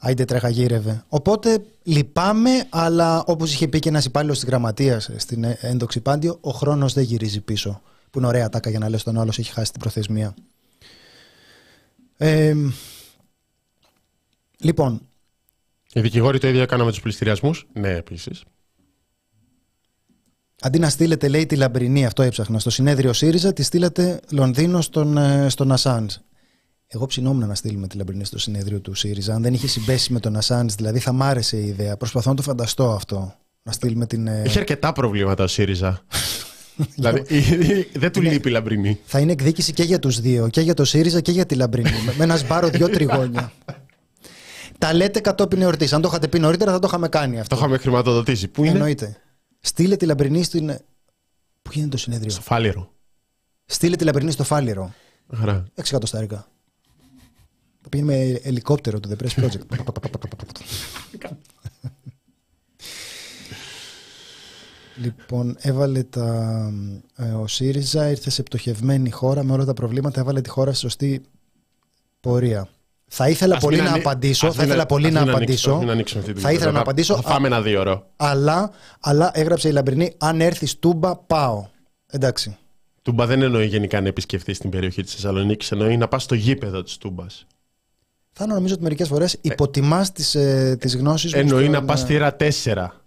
Άιντε τρέχα γύρευε. Οπότε λυπάμαι, αλλά όπως είχε πει και ένας υπάλληλος της γραμματείας στην έντοξη πάντιο, ο χρόνος δεν γυρίζει πίσω. Που είναι ωραία τάκα για να λες τον άλλο έχει χάσει την προθεσμία. Ε, λοιπόν. Οι δικηγόροι το ίδιο έκαναν με τους πληστηριασμούς. Ναι, επίσης. Αντί να στείλετε, λέει, τη Λαμπρινή, αυτό έψαχνα, στο συνέδριο ΣΥΡΙΖΑ, τη στείλατε Λονδίνο στον, ε, στον Ασάντ. Εγώ ψινόμουν να στείλουμε τη Λαμπρινή στο συνέδριο του ΣΥΡΙΖΑ. Αν δεν είχε συμπέσει με τον Ασάντ, δηλαδή θα μ' άρεσε η ιδέα. Προσπαθώ να το φανταστώ αυτό. Να στείλουμε την. Ε, Είχε αρκετά προβλήματα ο ΣΥΡΙΖΑ. δηλαδή δεν του λείπει η Λαμπρινή. Θα είναι εκδίκηση και για τους δύο. Και για το ΣΥΡΙΖΑ και για τη Λαμπρινή. με ένα σπάρο δύο τριγώνια. Τα λέτε κατόπιν εορτής. Αν το είχατε πει νωρίτερα, θα το είχαμε κάνει αυτό. Το είχαμε χρηματοδοτήσει. Πού είναι; Εννοείται. Στείλε τη Λαμπρινή στην. Πού είναι το συνέδριο; Στο Φάληρο. Στείλε τη Λαμπρινή στο Φάληρο. Χαρά. 6 εκατοστάρικα. Πήγαινε με ελικόπτερο του The Press Project. Λοιπόν, έβαλε τα. Ε, ο ΣΥΡΙΖΑ ήρθε σε πτωχευμένη χώρα με όλα τα προβλήματα, έβαλε τη χώρα σε σωστή πορεία. Θα ήθελα πολύ να, απαντήσω. Θα ήθελα πολύ να, απαντήσω. Θα ήθελα να απαντήσω. Θα φάμε ένα δύο ώρο. Αλλά, αλλά έγραψε η Λαμπρινή, αν έρθεις Τούμπα, πάω. Εντάξει. Τούμπα δεν εννοεί γενικά να επισκεφθείς την περιοχή της Θεσσαλονίκης, εννοεί να πας στο γήπεδο της Τούμπας. Θα νομίζω ότι μερικές φορές υποτιμάς τις ε, τις γνώσεις μου. Εννοεί να πας θύρα 4.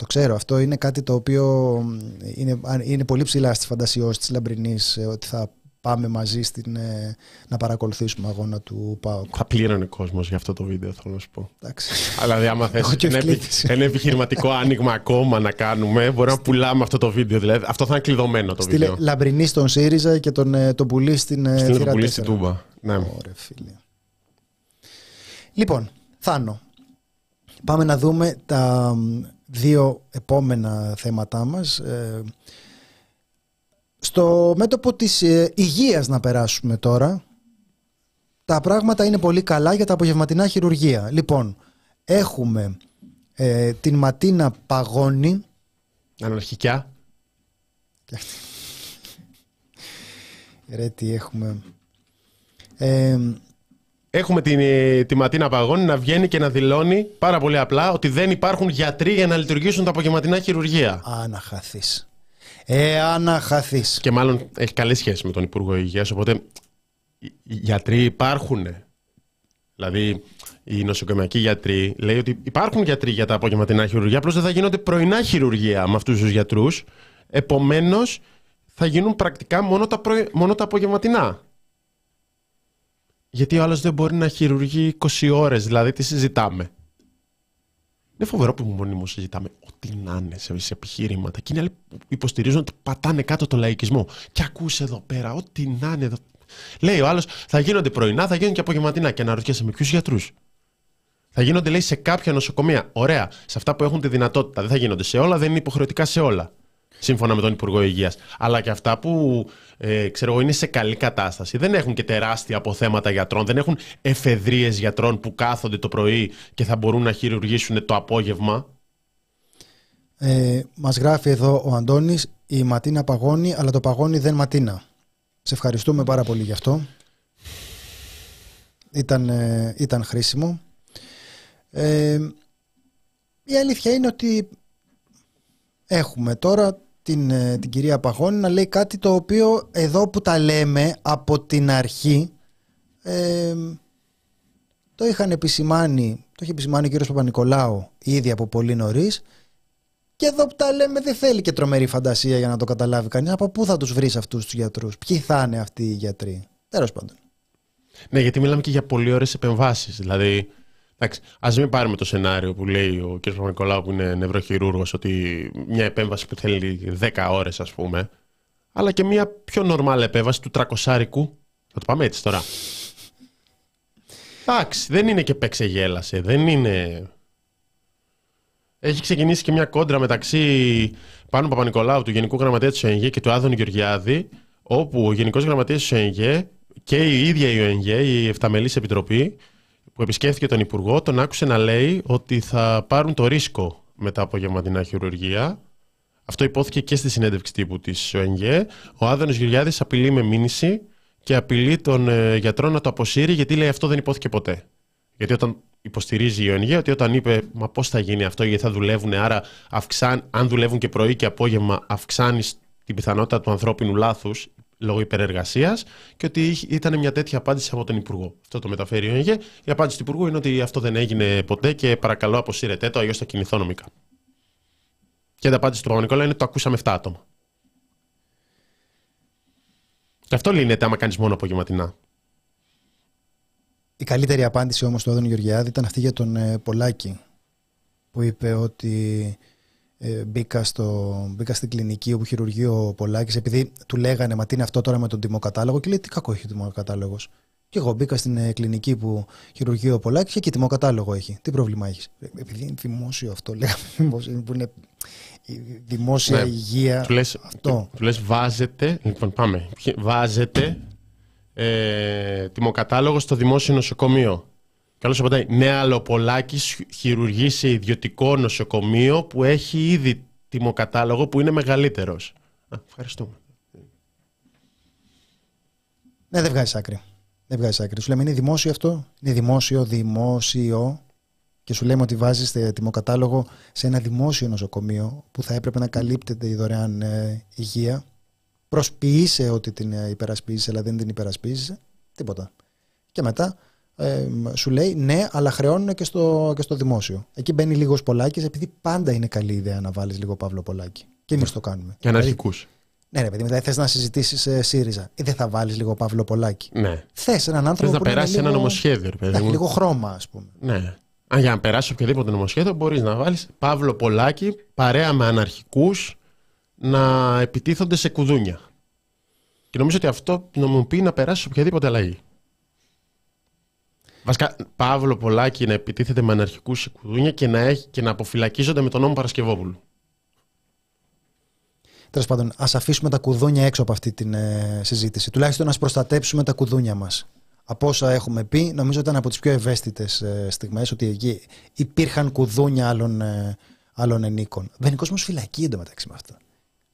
Το ξέρω. Αυτό είναι κάτι το οποίο είναι, είναι πολύ ψηλά στι φαντασιώσει της Λαμπρινής ε, ότι θα πάμε μαζί στην, ε, να παρακολουθήσουμε αγώνα του ΠΑΟΚ. Θα πλήρωνε κόσμος για αυτό το βίντεο, θέλω να σου πω. Εντάξει. Αλλά δηλαδή, άμα θες ένα, ένα επιχειρηματικό άνοιγμα ακόμα να κάνουμε, μπορούμε να πουλάμε αυτό το βίντεο. Δηλαδή, αυτό θα είναι κλειδωμένο το Στείλε βίντεο. Λαμπρινή στον ΣΥΡΙΖΑ και τον, ε, τον πουλί στην Στείλε τον πουλί στην Τούμπα. Ναι. Ωραία, φίλε. Λοιπόν, Θάνο, Πάμε να δούμε τα δύο επόμενα θέματά μας. Ε, στο μέτωπο της ε, υγείας να περάσουμε τώρα. Τα πράγματα είναι πολύ καλά για τα απογευματινά χειρουργία. Λοιπόν, έχουμε ε, την Ματίνα Παγώνη. Αναρχικιά. Ρε τι έχουμε. Ε, έχουμε την, ε, τη Ματίνα Παγώνη να βγαίνει και να δηλώνει πάρα πολύ απλά ότι δεν υπάρχουν γιατροί για να λειτουργήσουν τα απογευματινά χειρουργία. Αναχαθείς. Ε, αναχαθείς. Και μάλλον έχει καλή σχέση με τον Υπουργό Υγείας, οπότε οι γιατροί υπάρχουν. Δηλαδή, οι νοσοκομιακοί γιατροί λέει ότι υπάρχουν γιατροί για τα απογευματινά χειρουργία, απλώς δεν θα γίνονται πρωινά χειρουργία με αυτούς τους γιατρούς. Επομένως, θα γίνουν πρακτικά μόνο τα, μόνο τα απογευματινά. Γιατί ο άλλος δεν μπορεί να χειρουργεί 20 ώρες, δηλαδή τι συζητάμε; Είναι φοβερό που μονίμως συζητάμε ό,τι να είναι σε επιχείρηματα. Και είναι άλλοι που υποστηρίζουν ότι πατάνε κάτω το λαϊκισμό. Και ακούσε εδώ πέρα, ό,τι να είναι εδώ. Λέει ο άλλος, θα γίνονται πρωινά, θα γίνουν και απογευματινά. Και αναρωτιέσαι με ποιους γιατρούς; Θα γίνονται, λέει, σε κάποια νοσοκομεία. Ωραία. Σε αυτά που έχουν τη δυνατότητα. Δεν θα γίνονται σε όλα, δεν είναι υποχρεωτικά σε όλα. Σύμφωνα με τον Υπουργό Υγείας. Αλλά και αυτά που ε, ξέρω εγώ είναι σε καλή κατάσταση. Δεν έχουν και τεράστια αποθέματα γιατρών. Δεν έχουν εφεδρείες γιατρών που κάθονται το πρωί και θα μπορούν να χειρουργήσουν το απόγευμα. Ε, μας γράφει εδώ ο Αντώνης η Ματίνα παγώνει αλλά το παγώνει δεν ματίνα. Σε ευχαριστούμε πάρα πολύ γι' αυτό. Ήταν, ε, ήταν χρήσιμο. Ε, η αλήθεια είναι ότι έχουμε τώρα την, ε, την κυρία Παγώνη να λέει κάτι το οποίο εδώ που τα λέμε από την αρχή ε, το είχαν επισημάνει, το είχε επισημάνει ο κύριος Παπα-Νικολάου ήδη από πολύ νωρίς. Και εδώ που τα λέμε δεν θέλει και τρομερή φαντασία για να το καταλάβει κανείς. Από πού θα τους βρεις αυτούς τους γιατρούς, ποιοι θα είναι αυτοί οι γιατροί; Τέλος πάντων. Ναι, γιατί μιλάμε και για πολύ ωραίες επεμβάσεις. Δηλαδή, Εντάξει, ας μην πάρουμε το σενάριο που λέει ο κ. Παπα-Νικολάου που είναι νευροχειρούργος ότι μια επέμβαση που θέλει 10 ώρες, ας πούμε, αλλά και μια πιο νορμάλ επέμβαση του τρακοσάρικου. Θα το πάμε έτσι τώρα. Εντάξει, δεν είναι και παίξε γέλασε. Δεν είναι. Έχει ξεκινήσει και μια κόντρα μεταξύ πάνω Παπα-Νικολάου, του Γενικού Γραμματέα της ΟΕΝΓΕ και του Άδωνη Γεωργιάδη, όπου ο Γενικός Γραμματέας της ΟΕΝΓΕ και η ίδια η ΟΕΝΓΕ, η Εφταμελής Επιτροπή, που επισκέφθηκε τον Υπουργό, τον άκουσε να λέει ότι θα πάρουν το ρίσκο μετά από γευματινά χειρουργία. Αυτό υπόθηκε και στη συνέντευξη τύπου της ΟΕΝΓΕ. Ο Άδωνος Γυριάδη απειλεί με μήνυση και απειλεί τον ε, γιατρό να το αποσύρει, γιατί λέει αυτό δεν υπόθηκε ποτέ. Γιατί όταν υποστηρίζει η ΟΕΝΓΕ, ότι όταν είπε Μα πώς θα γίνει αυτό, γιατί θα δουλεύουν, άρα αυξάν, αν δουλεύουν και πρωί και απόγευμα, αυξάνεις την πιθανότητα του ανθρώπινου λάθους, λόγω υπερεργασίας και ότι ήταν μια τέτοια απάντηση από τον Υπουργό. Αυτό το μεταφέρει ο ΕΓΕ. Η απάντηση του Υπουργού είναι ότι αυτό δεν έγινε ποτέ και παρακαλώ αποσύρετε το, αλλιώς θα κινηθώ νομικά. Και η απάντηση του Παπα-Νικόλα είναι ότι το ακούσαμε 7 άτομα. Και αυτό λύνεται άμα κάνεις μόνο απογευματινά. Η καλύτερη απάντηση όμως του Άδωνη Γεωργιάδη ήταν αυτή για τον ε, Πολάκη που είπε ότι ε, μπήκα, στο, μπήκα στην κλινική όπου χειρουργεί ο Πολάκης επειδή του λέγανε μα τι είναι αυτό τώρα με τον τιμοκατάλογο και λέει τι κακό έχει ο τιμοκατάλογος. Και εγώ μπήκα στην ε, κλινική που χειρουργεί ο Πολάκης και τιμοκατάλογο έχει. Τι πρόβλημα έχεις. Ε, επειδή είναι δημόσιο αυτό λέγαμε που είναι δημόσια ναι. υγεία. Του λες, αυτό. Του λες βάζετε, λοιπόν πάμε, βάζετε ε, τιμοκατάλογο στο δημόσιο νοσοκομείο. Καλώς απαντάει. Ναι, αλλά ο Πολάκη χειρουργεί σε ιδιωτικό νοσοκομείο που έχει ήδη τιμοκατάλογο που είναι μεγαλύτερος. Ευχαριστούμε. Ναι, δεν βγάζει άκρη. Δεν βγάζει άκρη. Σου λέμε είναι δημόσιο αυτό; Είναι δημόσιο, δημόσιο. Και σου λέμε ότι βάζεις τιμοκατάλογο σε ένα δημόσιο νοσοκομείο που θα έπρεπε να καλύπτεται η δωρεάν ε, υγεία. Προσποιείσαι ότι την ε, υπερασπίζει, αλλά δεν την υπερασπίζει. Τίποτα. Και μετά ε, σου λέει ναι, αλλά χρεώνουν και στο, και στο δημόσιο. Εκεί μπαίνει λίγος πολλάκι, επειδή πάντα είναι καλή ιδέα να βάλεις λίγο Παύλο Πολάκη. Και εμείς το κάνουμε. Και αναρχικούς. Δηλαδή, ναι, ρε παιδί, μετά θες να συζητήσεις ε, ΣΥΡΙΖΑ. Ή δεν θα βάλεις λίγο Παύλο Πολάκη. Ναι. Θες έναν άνθρωπο θες να περάσει ένα νομοσχέδιο, ρε παιδί. λίγο χρώμα, ας πούμε. Ναι. Αν για να περάσει οποιοδήποτε νομοσχέδιο, μπορείς να βάλεις Παύλο Πολάκη παρέα με αναρχικούς να επιτίθονται σε κουδούνια. Και νομίζω ότι αυτό νομιμοποιεί να περάσει οποιαδήποτε αλλαγή. Βασικά, Παύλο Πολάκη να επιτίθεται με αναρχικούς σε κουδούνια και να, έχει, και να αποφυλακίζονται με τον νόμο Παρασκευόπουλου. Τέλος πάντων, ας αφήσουμε τα κουδούνια έξω από αυτή τη ε, συζήτηση. Τουλάχιστον να προστατέψουμε τα κουδούνια μας. Από όσα έχουμε πει, νομίζω ήταν από τις πιο ευαίσθητες ε, στιγμές ότι εκεί υπήρχαν κουδούνια άλλων, ε, άλλων ενίκων. Μπαίνει κόσμο φυλακή εντωμεταξύ με αυτά.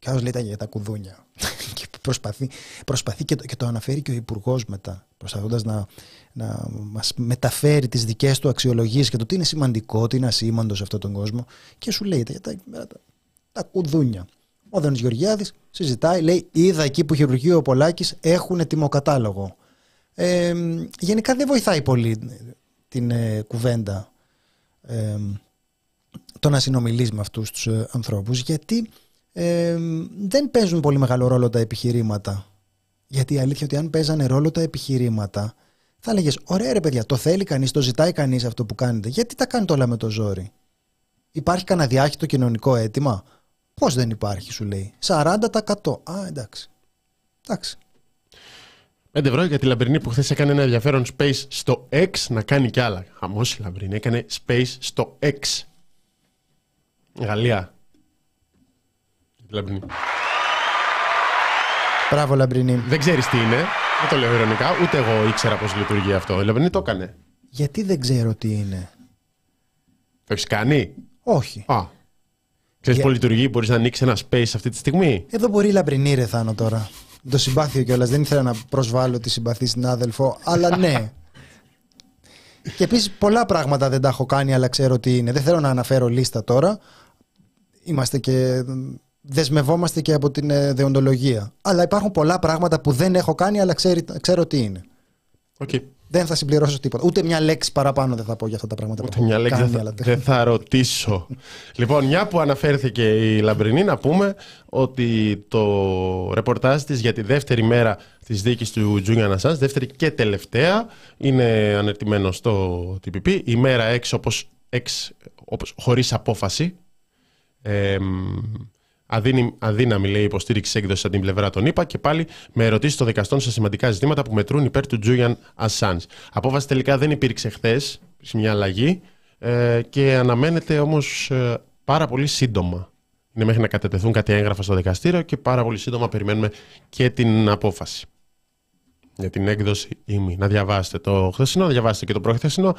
Και άλλος λέει για τα κουδούνια. και προσπαθεί, προσπαθεί και, το, και το αναφέρει και ο Υπουργός μετά, προσπαθώντας να, να μας μεταφέρει τις δικές του αξιολογίες και το τι είναι σημαντικό, τι είναι ασήμαντο σε αυτόν τον κόσμο. Και σου λέει για τα, τα, τα κουδούνια. Ο Δανή Γεωργιάδης συζητάει, λέει: Είδα εκεί που χειρουργεί ο Πολάκης έχουν ετοιμοκατάλογο. Ε, γενικά δεν βοηθάει πολύ την ε, κουβέντα ε, το να συνομιλείς με αυτούς τους ε, ανθρώπους γιατί δεν παίζουν πολύ μεγάλο ρόλο τα επιχειρήματα. Γιατί η αλήθεια ότι αν παίζανε ρόλο τα επιχειρήματα θα έλεγες: Ωραία, ρε παιδιά, το θέλει κανείς, το ζητάει κανείς αυτό που κάνετε. Γιατί τα κάνετε όλα με το ζόρι; Υπάρχει κανένα διάχυτο κοινωνικό αίτημα; Πώς δεν υπάρχει, σου λέει. 40%. Α, εντάξει. Εντάξει. 5 ευρώ για τη Λαμπρινή που χθες έκανε ένα ενδιαφέρον space στο X να κάνει κι άλλα. Χαμός η Λαμπρινή έκανε space στο X. Γαλλία. Λαμπρινή. Μπράβο, Λαμπρινή. Δεν ξέρεις τι είναι. Δεν το λέω ειρωνικά. Ούτε εγώ ήξερα πώς λειτουργεί αυτό. Η Λαμπρινή το έκανε. Γιατί δεν ξέρω τι είναι. Το έχεις κάνει; Όχι. Α. Ξέρεις Για... πώς λειτουργεί, μπορείς να ανοίξεις ένα space αυτή τη στιγμή; Εδώ μπορεί η Λαμπρινή, ρε Θάνο τώρα. Το συμπάθειο κιόλας. Δεν ήθελα να προσβάλλω τη συμπαθή συνάδελφο, αλλά ναι. Και επίσης πολλά πράγματα δεν τα έχω κάνει, αλλά ξέρω τι είναι. Δεν θέλω να αναφέρω λίστα τώρα. Είμαστε και. Δεσμευόμαστε και από την ε, δεοντολογία. Αλλά υπάρχουν πολλά πράγματα που δεν έχω κάνει, αλλά ξέρει, ξέρω τι είναι. Okay. Δεν θα συμπληρώσω τίποτα. Ούτε μια λέξη παραπάνω δεν θα πω για αυτά τα πράγματα Ούτε μια λέξη δεν, θα, δεν θα ρωτήσω. λοιπόν, μια που αναφέρθηκε η Λαμπρινή, να πούμε ότι το ρεπορτάζ της για τη δεύτερη μέρα της δίκης του Τζούνιαν Ασάνς, δεύτερη και τελευταία, είναι ανερτημένο στο TPP. Η μέρα 6 όπως, 6, όπως χωρίς απόφαση. Ε, Αδύνη, αδύναμη λέει υποστήριξη έκδοσης από την πλευρά των ΗΠΑ και πάλι με ερωτήσεις των δικαστών σε σημαντικά ζητήματα που μετρούν υπέρ του Τζούιαν Ασάντ. Απόφαση τελικά δεν υπήρξε χθες, σε μια αλλαγή ε, και αναμένεται όμως ε, πάρα πολύ σύντομα. Είναι μέχρι να κατετεθούν κάτι έγγραφα στο δικαστήριο και πάρα πολύ σύντομα περιμένουμε και την απόφαση για την έκδοση ήμι. Να διαβάσετε το χθεσινό, να διαβάσετε και το προχθεσινό.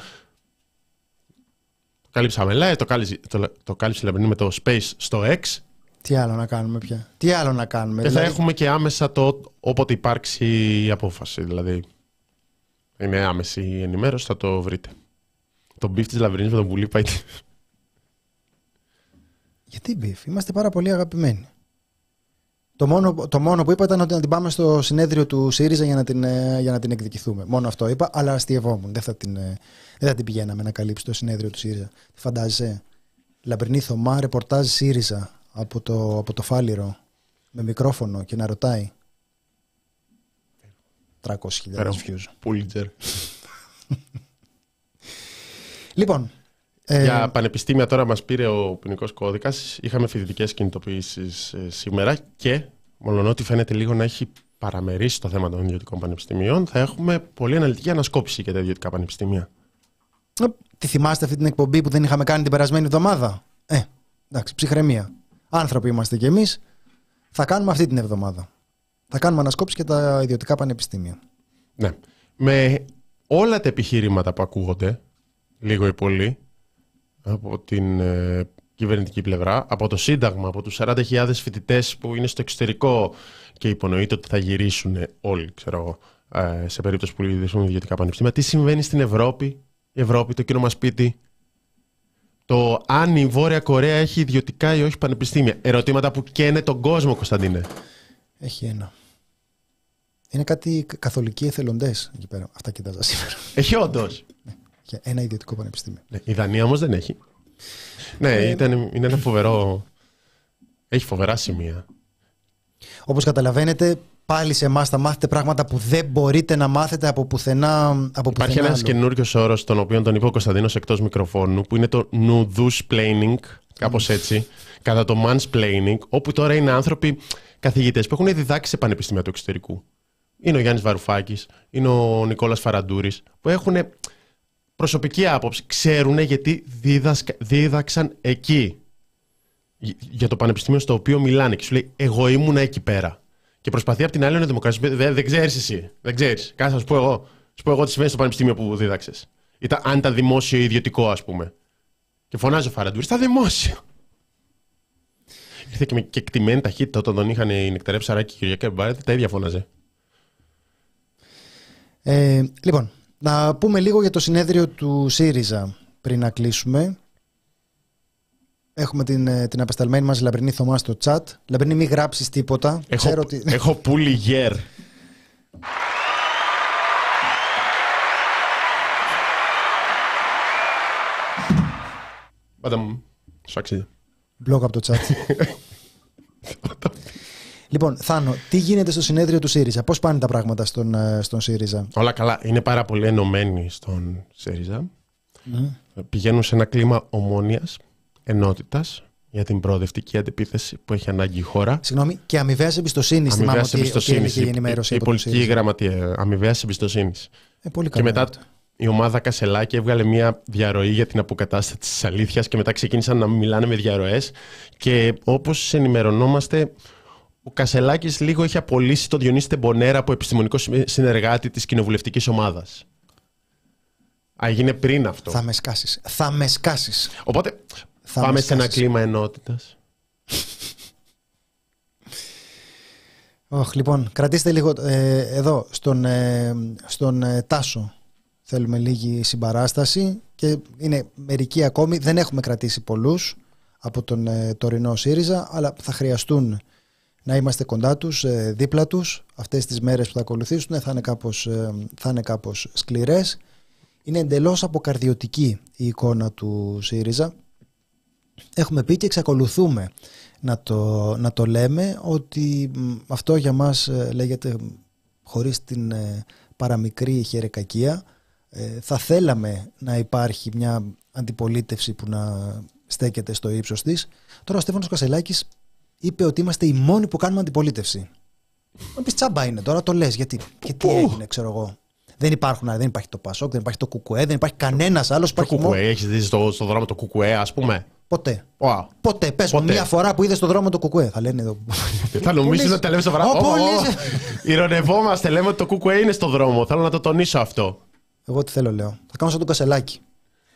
Το κάλυψαμε live, το κάλυψε, το, το κάλυψε με το Space στο X τι άλλο να κάνουμε πια; Τι άλλο να κάνουμε. Και θα δηλαδή- έχουμε και άμεσα το όποτε υπάρξει η απόφαση. Δηλαδή είναι άμεση η ενημέρωση, θα το βρείτε. Το beef της Λαμπρινή με τον Πουλή πάει. Γιατί beef, είμαστε πάρα πολύ αγαπημένοι. Το μόνο, το μόνο που είπα ήταν ότι να την πάμε στο συνέδριο του ΣΥΡΙΖΑ για να την, ε, για να την εκδικηθούμε. Μόνο αυτό είπα, αλλά αστειευόμουν. Δεν θα την, ε, δεν θα την πηγαίναμε να καλύψει το συνέδριο του ΣΥΡΙΖΑ. Φαντάζεσαι. Λαμπρινή Θωμά, ρεπορτάζ ΣΥΡΙΖΑ από το, από το φάληρο με μικρόφωνο και να ρωτάει 300.000 views. Πούλιτζερ. λοιπόν. Ε, Για πανεπιστήμια τώρα μας πήρε ο ποινικός κώδικας. Είχαμε φοιτητικές κινητοποιήσεις ε, σήμερα και ότι φαίνεται λίγο να έχει παραμερίσει το θέμα των ιδιωτικών πανεπιστημίων, θα έχουμε πολύ αναλυτική ανασκόπηση για τα ιδιωτικά πανεπιστήμια. Ε, τη θυμάστε αυτή την εκπομπή που δεν είχαμε κάνει την περασμένη εβδομάδα; Ε, εντάξει, ψυχραιμία άνθρωποι είμαστε κι εμείς, θα κάνουμε αυτή την εβδομάδα. Θα κάνουμε ανασκόπηση και τα ιδιωτικά πανεπιστήμια. Ναι. Με όλα τα επιχειρήματα που ακούγονται, λίγο ή πολύ, από την ε, κυβερνητική πλευρά, από το Σύνταγμα, από τους 40.000 φοιτητές που είναι στο εξωτερικό και υπονοείται ότι θα γυρίσουν όλοι, ξέρω ε, σε περίπτωση που λειτουργούν ιδιωτικά πανεπιστήμια. Τι συμβαίνει στην Ευρώπη, η Ευρώπη, το κοινό μας σπίτι, το αν η Βόρεια Κορέα έχει ιδιωτικά ή όχι πανεπιστήμια. Ερωτήματα που καίνε τον κόσμο, Κωνσταντίνε. Έχει ένα. Είναι κάτι καθολικοί εθελοντές εκεί πέρα. Αυτά κοιτάζα σήμερα. Έχει όντως. Ναι, για ένα ιδιωτικό πανεπιστήμιο. Ναι, η Δανία όμως δεν έχει. Ναι, ε, ήταν, είναι ένα φοβερό. Έχει φοβερά σημεία. Όπως καταλαβαίνετε, πάλι σε εμάς θα μάθετε πράγματα που δεν μπορείτε να μάθετε από πουθενά. Από Υπάρχει ένας καινούριος όρος, τον οποίο τον είπε ο Κωνσταντίνος εκτός μικροφώνου, που είναι το planning, κάπως έτσι, κατά το mansplaining, όπου τώρα είναι άνθρωποι καθηγητές που έχουν διδάξει σε πανεπιστήμια του εξωτερικού. Είναι ο Γιάννης Βαρουφάκης, είναι ο Νικόλας Φαραντούρης, που έχουν προσωπική άποψη. Ξέρουν γιατί δίδασκα, δίδαξαν εκεί. Για το πανεπιστήμιο στο οποίο μιλάνε. Και σου λέει, Εγώ ήμουν εκεί πέρα. Και προσπαθεί από την άλλη να δημοκρατήσει. Δεν, δεν ξέρεις εσύ. Δεν ξέρεις. Κάτσε να σου πω εγώ. Σου πω εγώ τι συμβαίνει στο πανεπιστήμιο που δίδαξες. Αν ήταν δημόσιο ή ιδιωτικό, ας πούμε. Και φωνάζει ο Φαραντούρη, στα δημόσιο. Ήρθε και με κεκτημένη ταχύτητα όταν τον είχαν οι νεκταρέ ψαράκι και η Κυριακή τα ίδια φώναζε. Ε, λοιπόν, να πούμε λίγο για το συνέδριο του ΣΥΡΙΖΑ πριν να κλείσουμε. Έχουμε την, ε, την απεσταλμένη μας Λαμπρινή Θωμά στο chat. Λαμπρινή, μην γράψεις τίποτα. Έχω, Ξέρω ότι... έχω πουλι γέρ. Πάντα μου. Σου αξίζει. Μπλοκ από το chat. Λοιπόν, Θάνο, τι γίνεται στο συνέδριο του ΣΥΡΙΖΑ, πώς πάνε τα πράγματα στον, ε, στον ΣΥΡΙΖΑ; Όλα καλά. Είναι πάρα πολύ ενωμένοι στον ΣΥΡΙΖΑ. Mm. Πηγαίνουν σε ένα κλίμα ομόνοια, ενότητας για την προοδευτική αντιπίθεση που έχει ανάγκη η χώρα. Συγγνώμη, και αμοιβαίας εμπιστοσύνης. Αμοιβαίας εμπιστοσύνης. Η, η, η πολιτική γραμματεία. Αμοιβαίας εμπιστοσύνης. Ε, πολύ καλά. Και μετά η ομάδα Κασελάκη έβγαλε μια διαρροή για την αποκατάσταση της αλήθειας και μετά ξεκίνησαν να μιλάνε με διαρροές. Και όπως ενημερωνόμαστε, ο Κασελάκης λίγο έχει απολύσει τον Διονύση Τεμπονέρα από επιστημονικό συνεργάτη της κοινοβουλευτικής ομάδας. Έγινε πριν αυτό. Θα με σκάσεις. Θα με σκάσεις. Οπότε θα πάμε σε ένα κλίμα ενότητας. Oh, λοιπόν, κρατήστε λίγο ε, εδώ στον, ε, στον ε, Τάσο. Θέλουμε λίγη συμπαράσταση και είναι μερικοί ακόμη. Δεν έχουμε κρατήσει πολλούς από τον ε, τωρινό ΣΥΡΙΖΑ, αλλά θα χρειαστούν να είμαστε κοντά τους, ε, δίπλα τους. Αυτές τις μέρες που θα ακολουθήσουν θα είναι κάπως, ε, θα είναι κάπως σκληρές. Είναι εντελώς αποκαρδιωτική η εικόνα του ΣΥΡΙΖΑ. Έχουμε πει και εξακολουθούμε να το, να το λέμε ότι αυτό για μας ε, λέγεται χωρίς την παραμικρή χερεκακία. Θα θέλαμε να υπάρχει μια αντιπολίτευση που να στέκεται στο ύψος της. Τώρα ο Στέφανος Κασελάκης είπε ότι είμαστε οι μόνοι που κάνουμε αντιπολίτευση. Μα πεις τσάμπα είναι τώρα, το λες. Γιατί, και τι έγινε, ξέρω εγώ. Δεν, υπάρχουν, δεν υπάρχει το Πασόκ, δεν υπάρχει το Κουκουέ, δεν υπάρχει κανένας άλλος. Το Κουκουέ, έχεις δει στο, στο δρόμο το Κουκουέ, ας πούμε; Ποτέ. Wow. Ποτέ. Πες μου μια φορά που είδες στο δρόμο το Κουκουέ. Θα λένε εδώ. θα νομίζουν ότι τα λέμε στο βράδυ. Ηρωνευόμαστε, λέμε ότι το Κουκουέ είναι στο δρόμο. Θέλω να το τονίσω αυτό. Εγώ τι θέλω, λέω. Θα κάνω σαν τον Κασελάκη.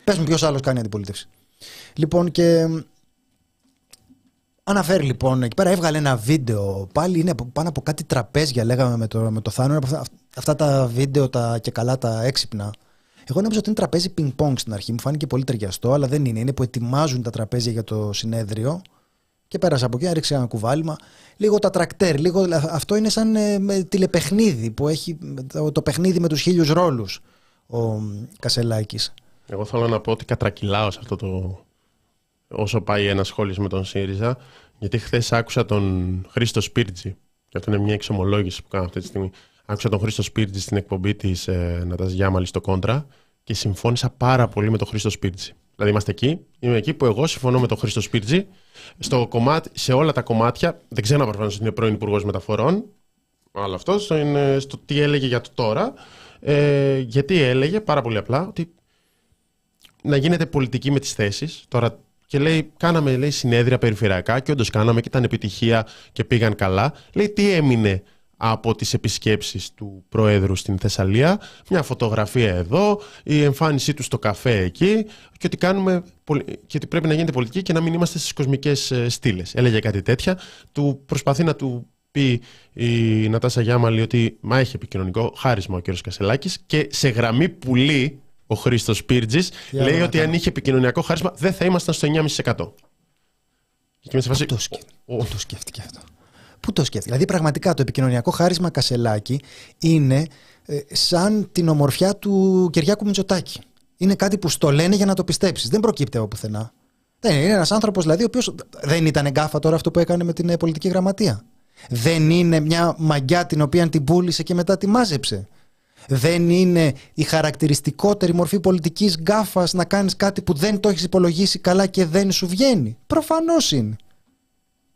Πες μου ποιος άλλος κάνει αντιπολίτευση. Λοιπόν, και Αναφέρει λοιπόν εκεί πέρα, έβγαλε ένα βίντεο. Πάλι είναι πάνω από κάτι τραπέζια, λέγαμε με το, με το Θάνο. Αυτά τα βίντεο τα, και καλά τα έξυπνα. Εγώ νόμιζα ότι είναι τραπέζι πινκ-πονγκ στην αρχή. Μου φάνηκε πολύ ταιριαστό, αλλά δεν είναι. Είναι που ετοιμάζουν τα τραπέζια για το συνέδριο. Και πέρασα από εκεί, έριξε ένα κουβάλιμα. Λίγο τα τρακτέρ. Λίγο, αυτό είναι σαν ε, τηλεπαιχνίδι που έχει το, το παιχνίδι με τους χίλιους ρόλους ο Κασελάκης. Εγώ θέλω να πω ότι κατρακυλάω σε αυτό το, όσο πάει ένα σχόλιος με τον ΣΥΡΙΖΑ, γιατί χθες άκουσα τον Χρήστο Σπίρτζη, και αυτό είναι μια εξομολόγηση που κάνω αυτή τη στιγμή. Άκουσα τον Χρήστο Σπίρτζη στην εκπομπή της ε, Νατά Γιάμαλη στο Κόντρα και συμφώνησα πάρα πολύ με τον Χρήστο Σπίρτζη. Δηλαδή είμαστε εκεί, είμαι εκεί που εγώ συμφωνώ με τον Χρήστο Σπίρτζη στο κομμάτι, σε όλα τα κομμάτια. Δεν ξέρω αν προφανώς είναι πρώην Υπουργός Μεταφορών, αλλά αυτός είναι στο τι έλεγε για το τώρα. Ε, γιατί έλεγε πάρα πολύ απλά ότι να γίνεται πολιτική με τις θέσεις. Τώρα και λέει, κάναμε λέει, συνέδρια περιφερειακά και όντως κάναμε και ήταν επιτυχία και πήγαν καλά. Λέει, τι έμεινε από τις επισκέψεις του Προέδρου στην Θεσσαλία, μια φωτογραφία εδώ, η εμφάνισή του στο καφέ εκεί και ότι, κάνουμε, και ότι πρέπει να γίνεται πολιτική και να μην είμαστε στις κοσμικές ε, στήλες. Έλεγε κάτι τέτοια, του προσπαθεί να του πει η Νατάσα Γιάμαλη ότι μα έχει επικοινωνικό χάρισμα ο κ. Κασελάκης και σε γραμμή πουλή ο Χρήστος Πίρτζη, λέει ότι αν είχε επικοινωνιακό χάρισμα δεν θα ήμασταν στο 9,5%. Και Πού το, σκέφτηκε. το σκέφτηκε αυτό. Πού το σκέφτηκε. Δηλαδή, πραγματικά το επικοινωνιακό χάρισμα Κασελάκη είναι ε, σαν την ομορφιά του Κυριάκου Μητσοτάκη. Είναι κάτι που στο λένε για να το πιστέψεις. Δεν προκύπτει από πουθενά. Δεν είναι ένας άνθρωπος δηλαδή, ο οποίος δεν ήταν εγκάφα τώρα αυτό που έκανε με την ε, πολιτική γραμματεία. Δεν είναι μια μαγιά την οποία την πούλησε και μετά τη μάζεψε δεν είναι η χαρακτηριστικότερη μορφή πολιτικής γκάφας να κάνεις κάτι που δεν το έχεις υπολογίσει καλά και δεν σου βγαίνει. Προφανώς είναι.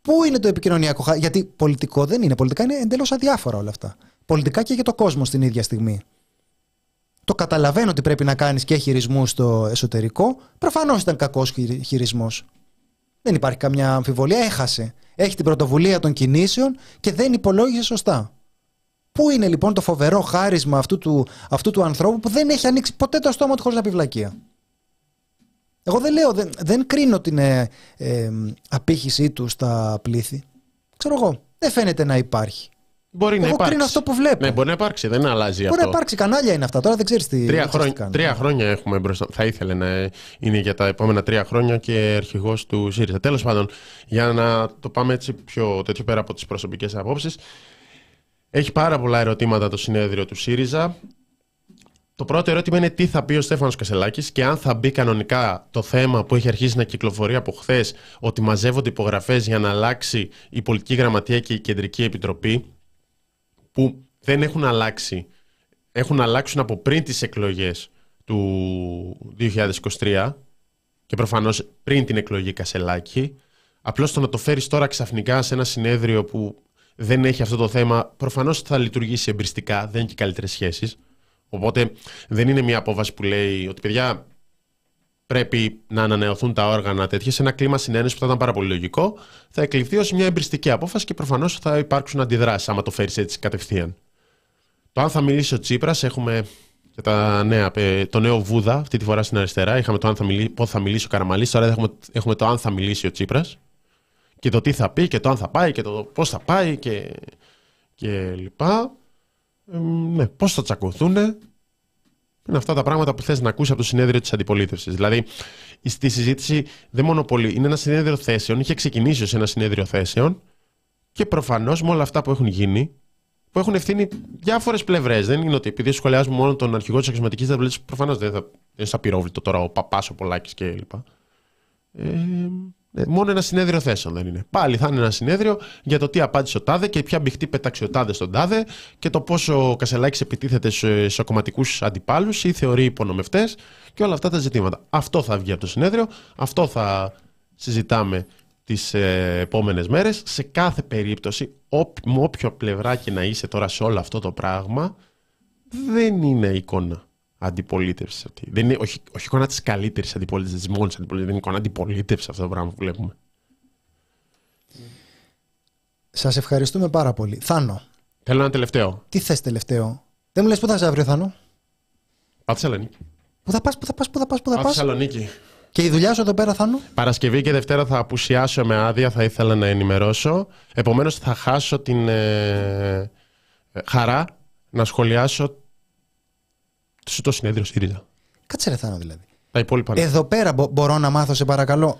Πού είναι το επικοινωνιακό Γιατί πολιτικό δεν είναι. Πολιτικά είναι εντελώς αδιάφορα όλα αυτά. Πολιτικά και για το κόσμο στην ίδια στιγμή. Το καταλαβαίνω ότι πρέπει να κάνεις και χειρισμούς στο εσωτερικό. Προφανώς ήταν κακός χειρισμός. Δεν υπάρχει καμιά αμφιβολία. Έχασε. Έχει την πρωτοβουλία των κινήσεων και δεν υπολόγισε σωστά. Πού είναι λοιπόν το φοβερό χάρισμα αυτού του, αυτού του ανθρώπου που δεν έχει ανοίξει ποτέ το στόμα του χωρίς να πει βλακεία; Εγώ δεν λέω, δεν, δεν κρίνω την ε, ε, απήχησή του στα πλήθη. Ξέρω εγώ. Δεν φαίνεται να υπάρχει. Μπορεί Εγώ να υπάρξει. κρίνω αυτό που βλέπω. Ναι, μπορεί να υπάρξει, δεν αλλάζει Μπορεί αυτό. να υπάρξει κανάλια είναι αυτά. Τώρα δεν ξέρεις τι. Τρία, δεν ξέρεις τι χρόνια, κάνουν. τρία χρόνια έχουμε μπροστά. Θα ήθελε να είναι για τα επόμενα τρία χρόνια και αρχηγός του ΣΥΡΙΖΑ. Τέλος πάντων, για να το πάμε έτσι πιο τέτοιο πέρα από τις προσωπικές απόψεις, έχει πάρα πολλά ερωτήματα το συνέδριο του ΣΥΡΙΖΑ. Το πρώτο ερώτημα είναι τι θα πει ο Στέφανος Κασελάκης και αν θα μπει κανονικά το θέμα που έχει αρχίσει να κυκλοφορεί από χθες ότι μαζεύονται υπογραφές για να αλλάξει η πολιτική γραμματεία και η κεντρική επιτροπή που δεν έχουν αλλάξει έχουν αλλάξουν από πριν τις εκλογές του 2023 και προφανώς πριν την εκλογή Κασελάκη. Απλώς το να το φέρεις τώρα ξαφνικά σε ένα συνέδριο που δεν έχει αυτό το θέμα, προφανώς θα λειτουργήσει εμπριστικά, δεν έχει και καλύτερες σχέσεις. Οπότε δεν είναι μια απόβαση που λέει ότι παιδιά πρέπει να ανανεωθούν τα όργανα τέτοια σε ένα κλίμα συνένεση που θα ήταν πάρα πολύ λογικό. Θα εκλειφθεί ως μια εμπριστική απόφαση και προφανώς θα υπάρξουν αντιδράσεις άμα το φέρεις έτσι κατευθείαν. Το αν θα μιλήσει ο Τσίπρας, έχουμε και τα νέα, ε, το νέο Βούδα αυτή τη φορά στην αριστερά. Είχαμε το αν θα μιλήσει, πώς θα μιλήσει ο Καραμαλής, τώρα έχουμε, έχουμε το αν θα μιλήσει ο Τσίπρας. Και το τι θα πει και το αν θα πάει και το πώς θα πάει και, και λοιπά. Ε, ναι, πώς θα τσακωθούν. Είναι αυτά τα πράγματα που θες να ακούσεις από το συνέδριο της αντιπολίτευσης. Δηλαδή, στη συζήτηση δεν μονοπολεί. Είναι ένα συνέδριο θέσεων. Είχε ξεκινήσει ως ένα συνέδριο θέσεων και προφανώς με όλα αυτά που έχουν γίνει, που έχουν ευθύνη διάφορες πλευρές. Δεν είναι ότι επειδή σχολιάζουμε μόνο τον αρχηγό της αξιωματικής αντιπολίτευση, προφανώς δεν θα είναι σαν πυρόβλητο τώρα ο παπάς, ο Πολάκης κλπ. Ε, ναι, μόνο ένα συνέδριο θέσεων δεν είναι. Πάλι θα είναι ένα συνέδριο για το τι απάντησε ο Τάδε και ποια μπιχτή πέταξε ο Τάδε στον Τάδε και το πόσο ο Κασελάκης επιτίθεται σε, σε κομματικού αντιπάλους ή θεωρεί υπονομευτές και όλα αυτά τα ζητήματα. Αυτό θα βγει από το συνέδριο, αυτό θα συζητάμε τις ε, επόμενες μέρες. Σε κάθε περίπτωση, όπ, με όποια πλευρά και να είσαι τώρα σε όλο αυτό το πράγμα, δεν είναι εικόνα αντιπολίτευσης. αυτή. Δεν είναι, όχι, όχι εικόνα της καλύτερης αντιπολίτευσης, της μόνης αντιπολίτευσης. Δεν είναι εικόνα αντιπολίτευσης αυτό το πράγμα που βλέπουμε. Σας ευχαριστούμε πάρα πολύ. Θάνο, Θέλω ένα τελευταίο. τι θες τελευταίο; Δεν μου λες πού θα σε αύριο, Θάνο; Πάω Θεσσαλονίκη. Πού θα πας, πού θα πας, πού θα πας, πού θα Πάω πας; Θεσσαλονίκη. Και η δουλειά σου εδώ πέρα, Θάνο; Παρασκευή και Δευτέρα θα απουσιάσω με άδεια, θα ήθελα να ενημερώσω. Επομένως θα χάσω την ε, ε, χαρά να σχολιάσω το- το συνέδριο ΣΥΡΙΖΑ. Κάτσε ρε Θάνο δηλαδή. Τα υπόλοιπα. ναι. Εδώ πέρα μπο- μπορώ να μάθω, σε παρακαλώ.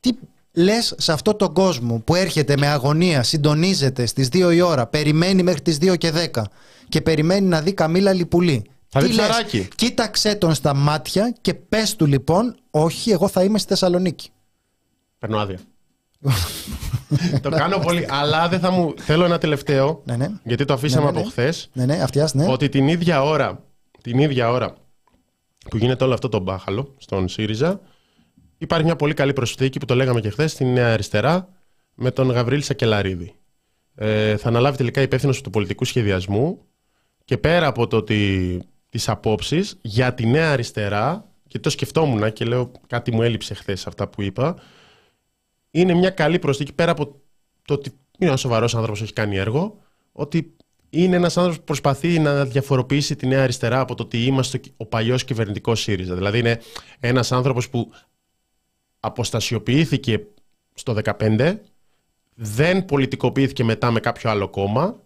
Τι λες σε αυτόν τον κόσμο που έρχεται με αγωνία, συντονίζεται στις 2 η ώρα, περιμένει μέχρι τις 2 και 10 και περιμένει να δει Καμίλα Λιπουλή. Θα Τι δει λες; ψαράκι. Κοίταξέ τον στα μάτια και πες του λοιπόν, όχι εγώ θα είμαι στη Θεσσαλονίκη. Παίρνω άδεια. το κάνω πολύ. Αλλά δεν θα μου. Θέλω ένα τελευταίο. Ναι, ναι. Γιατί το αφήσαμε Ναι, ναι, από ναι. χθες. Ναι, ναι, αυτιάς, ναι. Ότι την ίδια ώρα, την ίδια ώρα που γίνεται όλο αυτό το μπάχαλο στον ΣΥΡΙΖΑ, υπάρχει μια πολύ καλή προσθήκη που το λέγαμε και χθες στη Νέα Αριστερά με τον Γαβρίλ Σακελαρίδη. Ε, θα αναλάβει τελικά υπεύθυνος του πολιτικού σχεδιασμού και πέρα από το ότι τις απόψεις για τη Νέα Αριστερά και το σκεφτόμουν και λέω κάτι μου έλειψε χθες αυτά που είπα είναι μια καλή προσθήκη πέρα από το ότι είναι ένας σοβαρός άνθρωπος, έχει κάνει έργο, ότι είναι ένας άνθρωπος που προσπαθεί να διαφοροποιήσει τη Νέα Αριστερά από το ότι είμαστε ο παλιός κυβερνητικός ΣΥΡΙΖΑ. Δηλαδή είναι ένας άνθρωπος που αποστασιοποιήθηκε στο 2015, δεν πολιτικοποιήθηκε μετά με κάποιο άλλο κόμμα,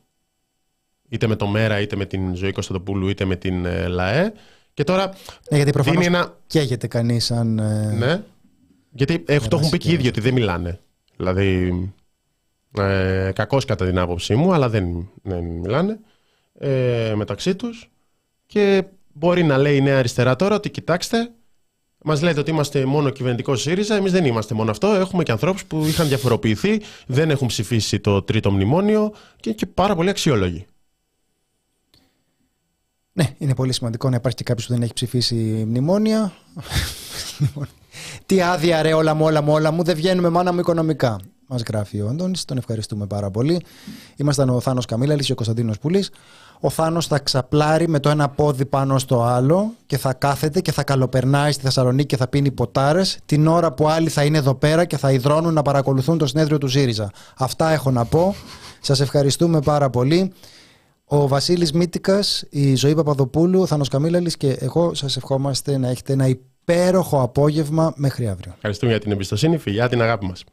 είτε με το ΜΕΡΑ, είτε με την Ζωή Κωνσταντοπούλου, είτε με την ε, ΛΑΕ. Και τώρα Ναι, γιατί προφανώς δίνει ένα. καίγεται κανείς αν... ε, Ναι. Γιατί ε, το έχουν πει και οι ίδιοι ότι δεν μιλάνε. Δηλαδή. Ε, Κακώ κατά την άποψή μου, αλλά δεν, δεν μιλάνε ε, μεταξύ τους. Και μπορεί να λέει η Νέα Αριστερά τώρα ότι κοιτάξτε, μας λέτε ότι είμαστε μόνο κυβερνητικό ΣΥΡΙΖΑ. Εμείς δεν είμαστε μόνο αυτό. Έχουμε και ανθρώπους που είχαν διαφοροποιηθεί, δεν έχουν ψηφίσει το τρίτο μνημόνιο και είναι και πάρα πολύ αξιόλογοι. Ναι, είναι πολύ σημαντικό να υπάρχει και κάποιος που δεν έχει ψηφίσει μνημόνια. Τι άδεια ρε όλα μου, όλα μου, όλα μου, δεν βγαίνουμε μάνα μου οικονομικά. Μας γράφει ο Αντώνης, τον ευχαριστούμε πάρα πολύ. Ήμασταν ο Θάνος Καμίλαλης και ο Κωνσταντίνος Πουλής. Ο Θάνος θα ξαπλάρει με το ένα πόδι πάνω στο άλλο και θα κάθεται και θα καλοπερνάει στη Θεσσαλονίκη και θα πίνει ποτάρες την ώρα που άλλοι θα είναι εδώ πέρα και θα υδρώνουν να παρακολουθούν το συνέδριο του ΣΥΡΙΖΑ. Αυτά έχω να πω. Σας ευχαριστούμε πάρα πολύ. Ο Βασίλης Μίτικα, η Ζωή Παπαδοπούλου, ο Θάνος Καμίλαλης και εγώ σας ευχόμαστε να έχετε ένα υπέροχο απόγευμα μέχρι αύριο. Ευχαριστούμε για την εμπιστοσύνη, φιλιά, την αγάπη μας.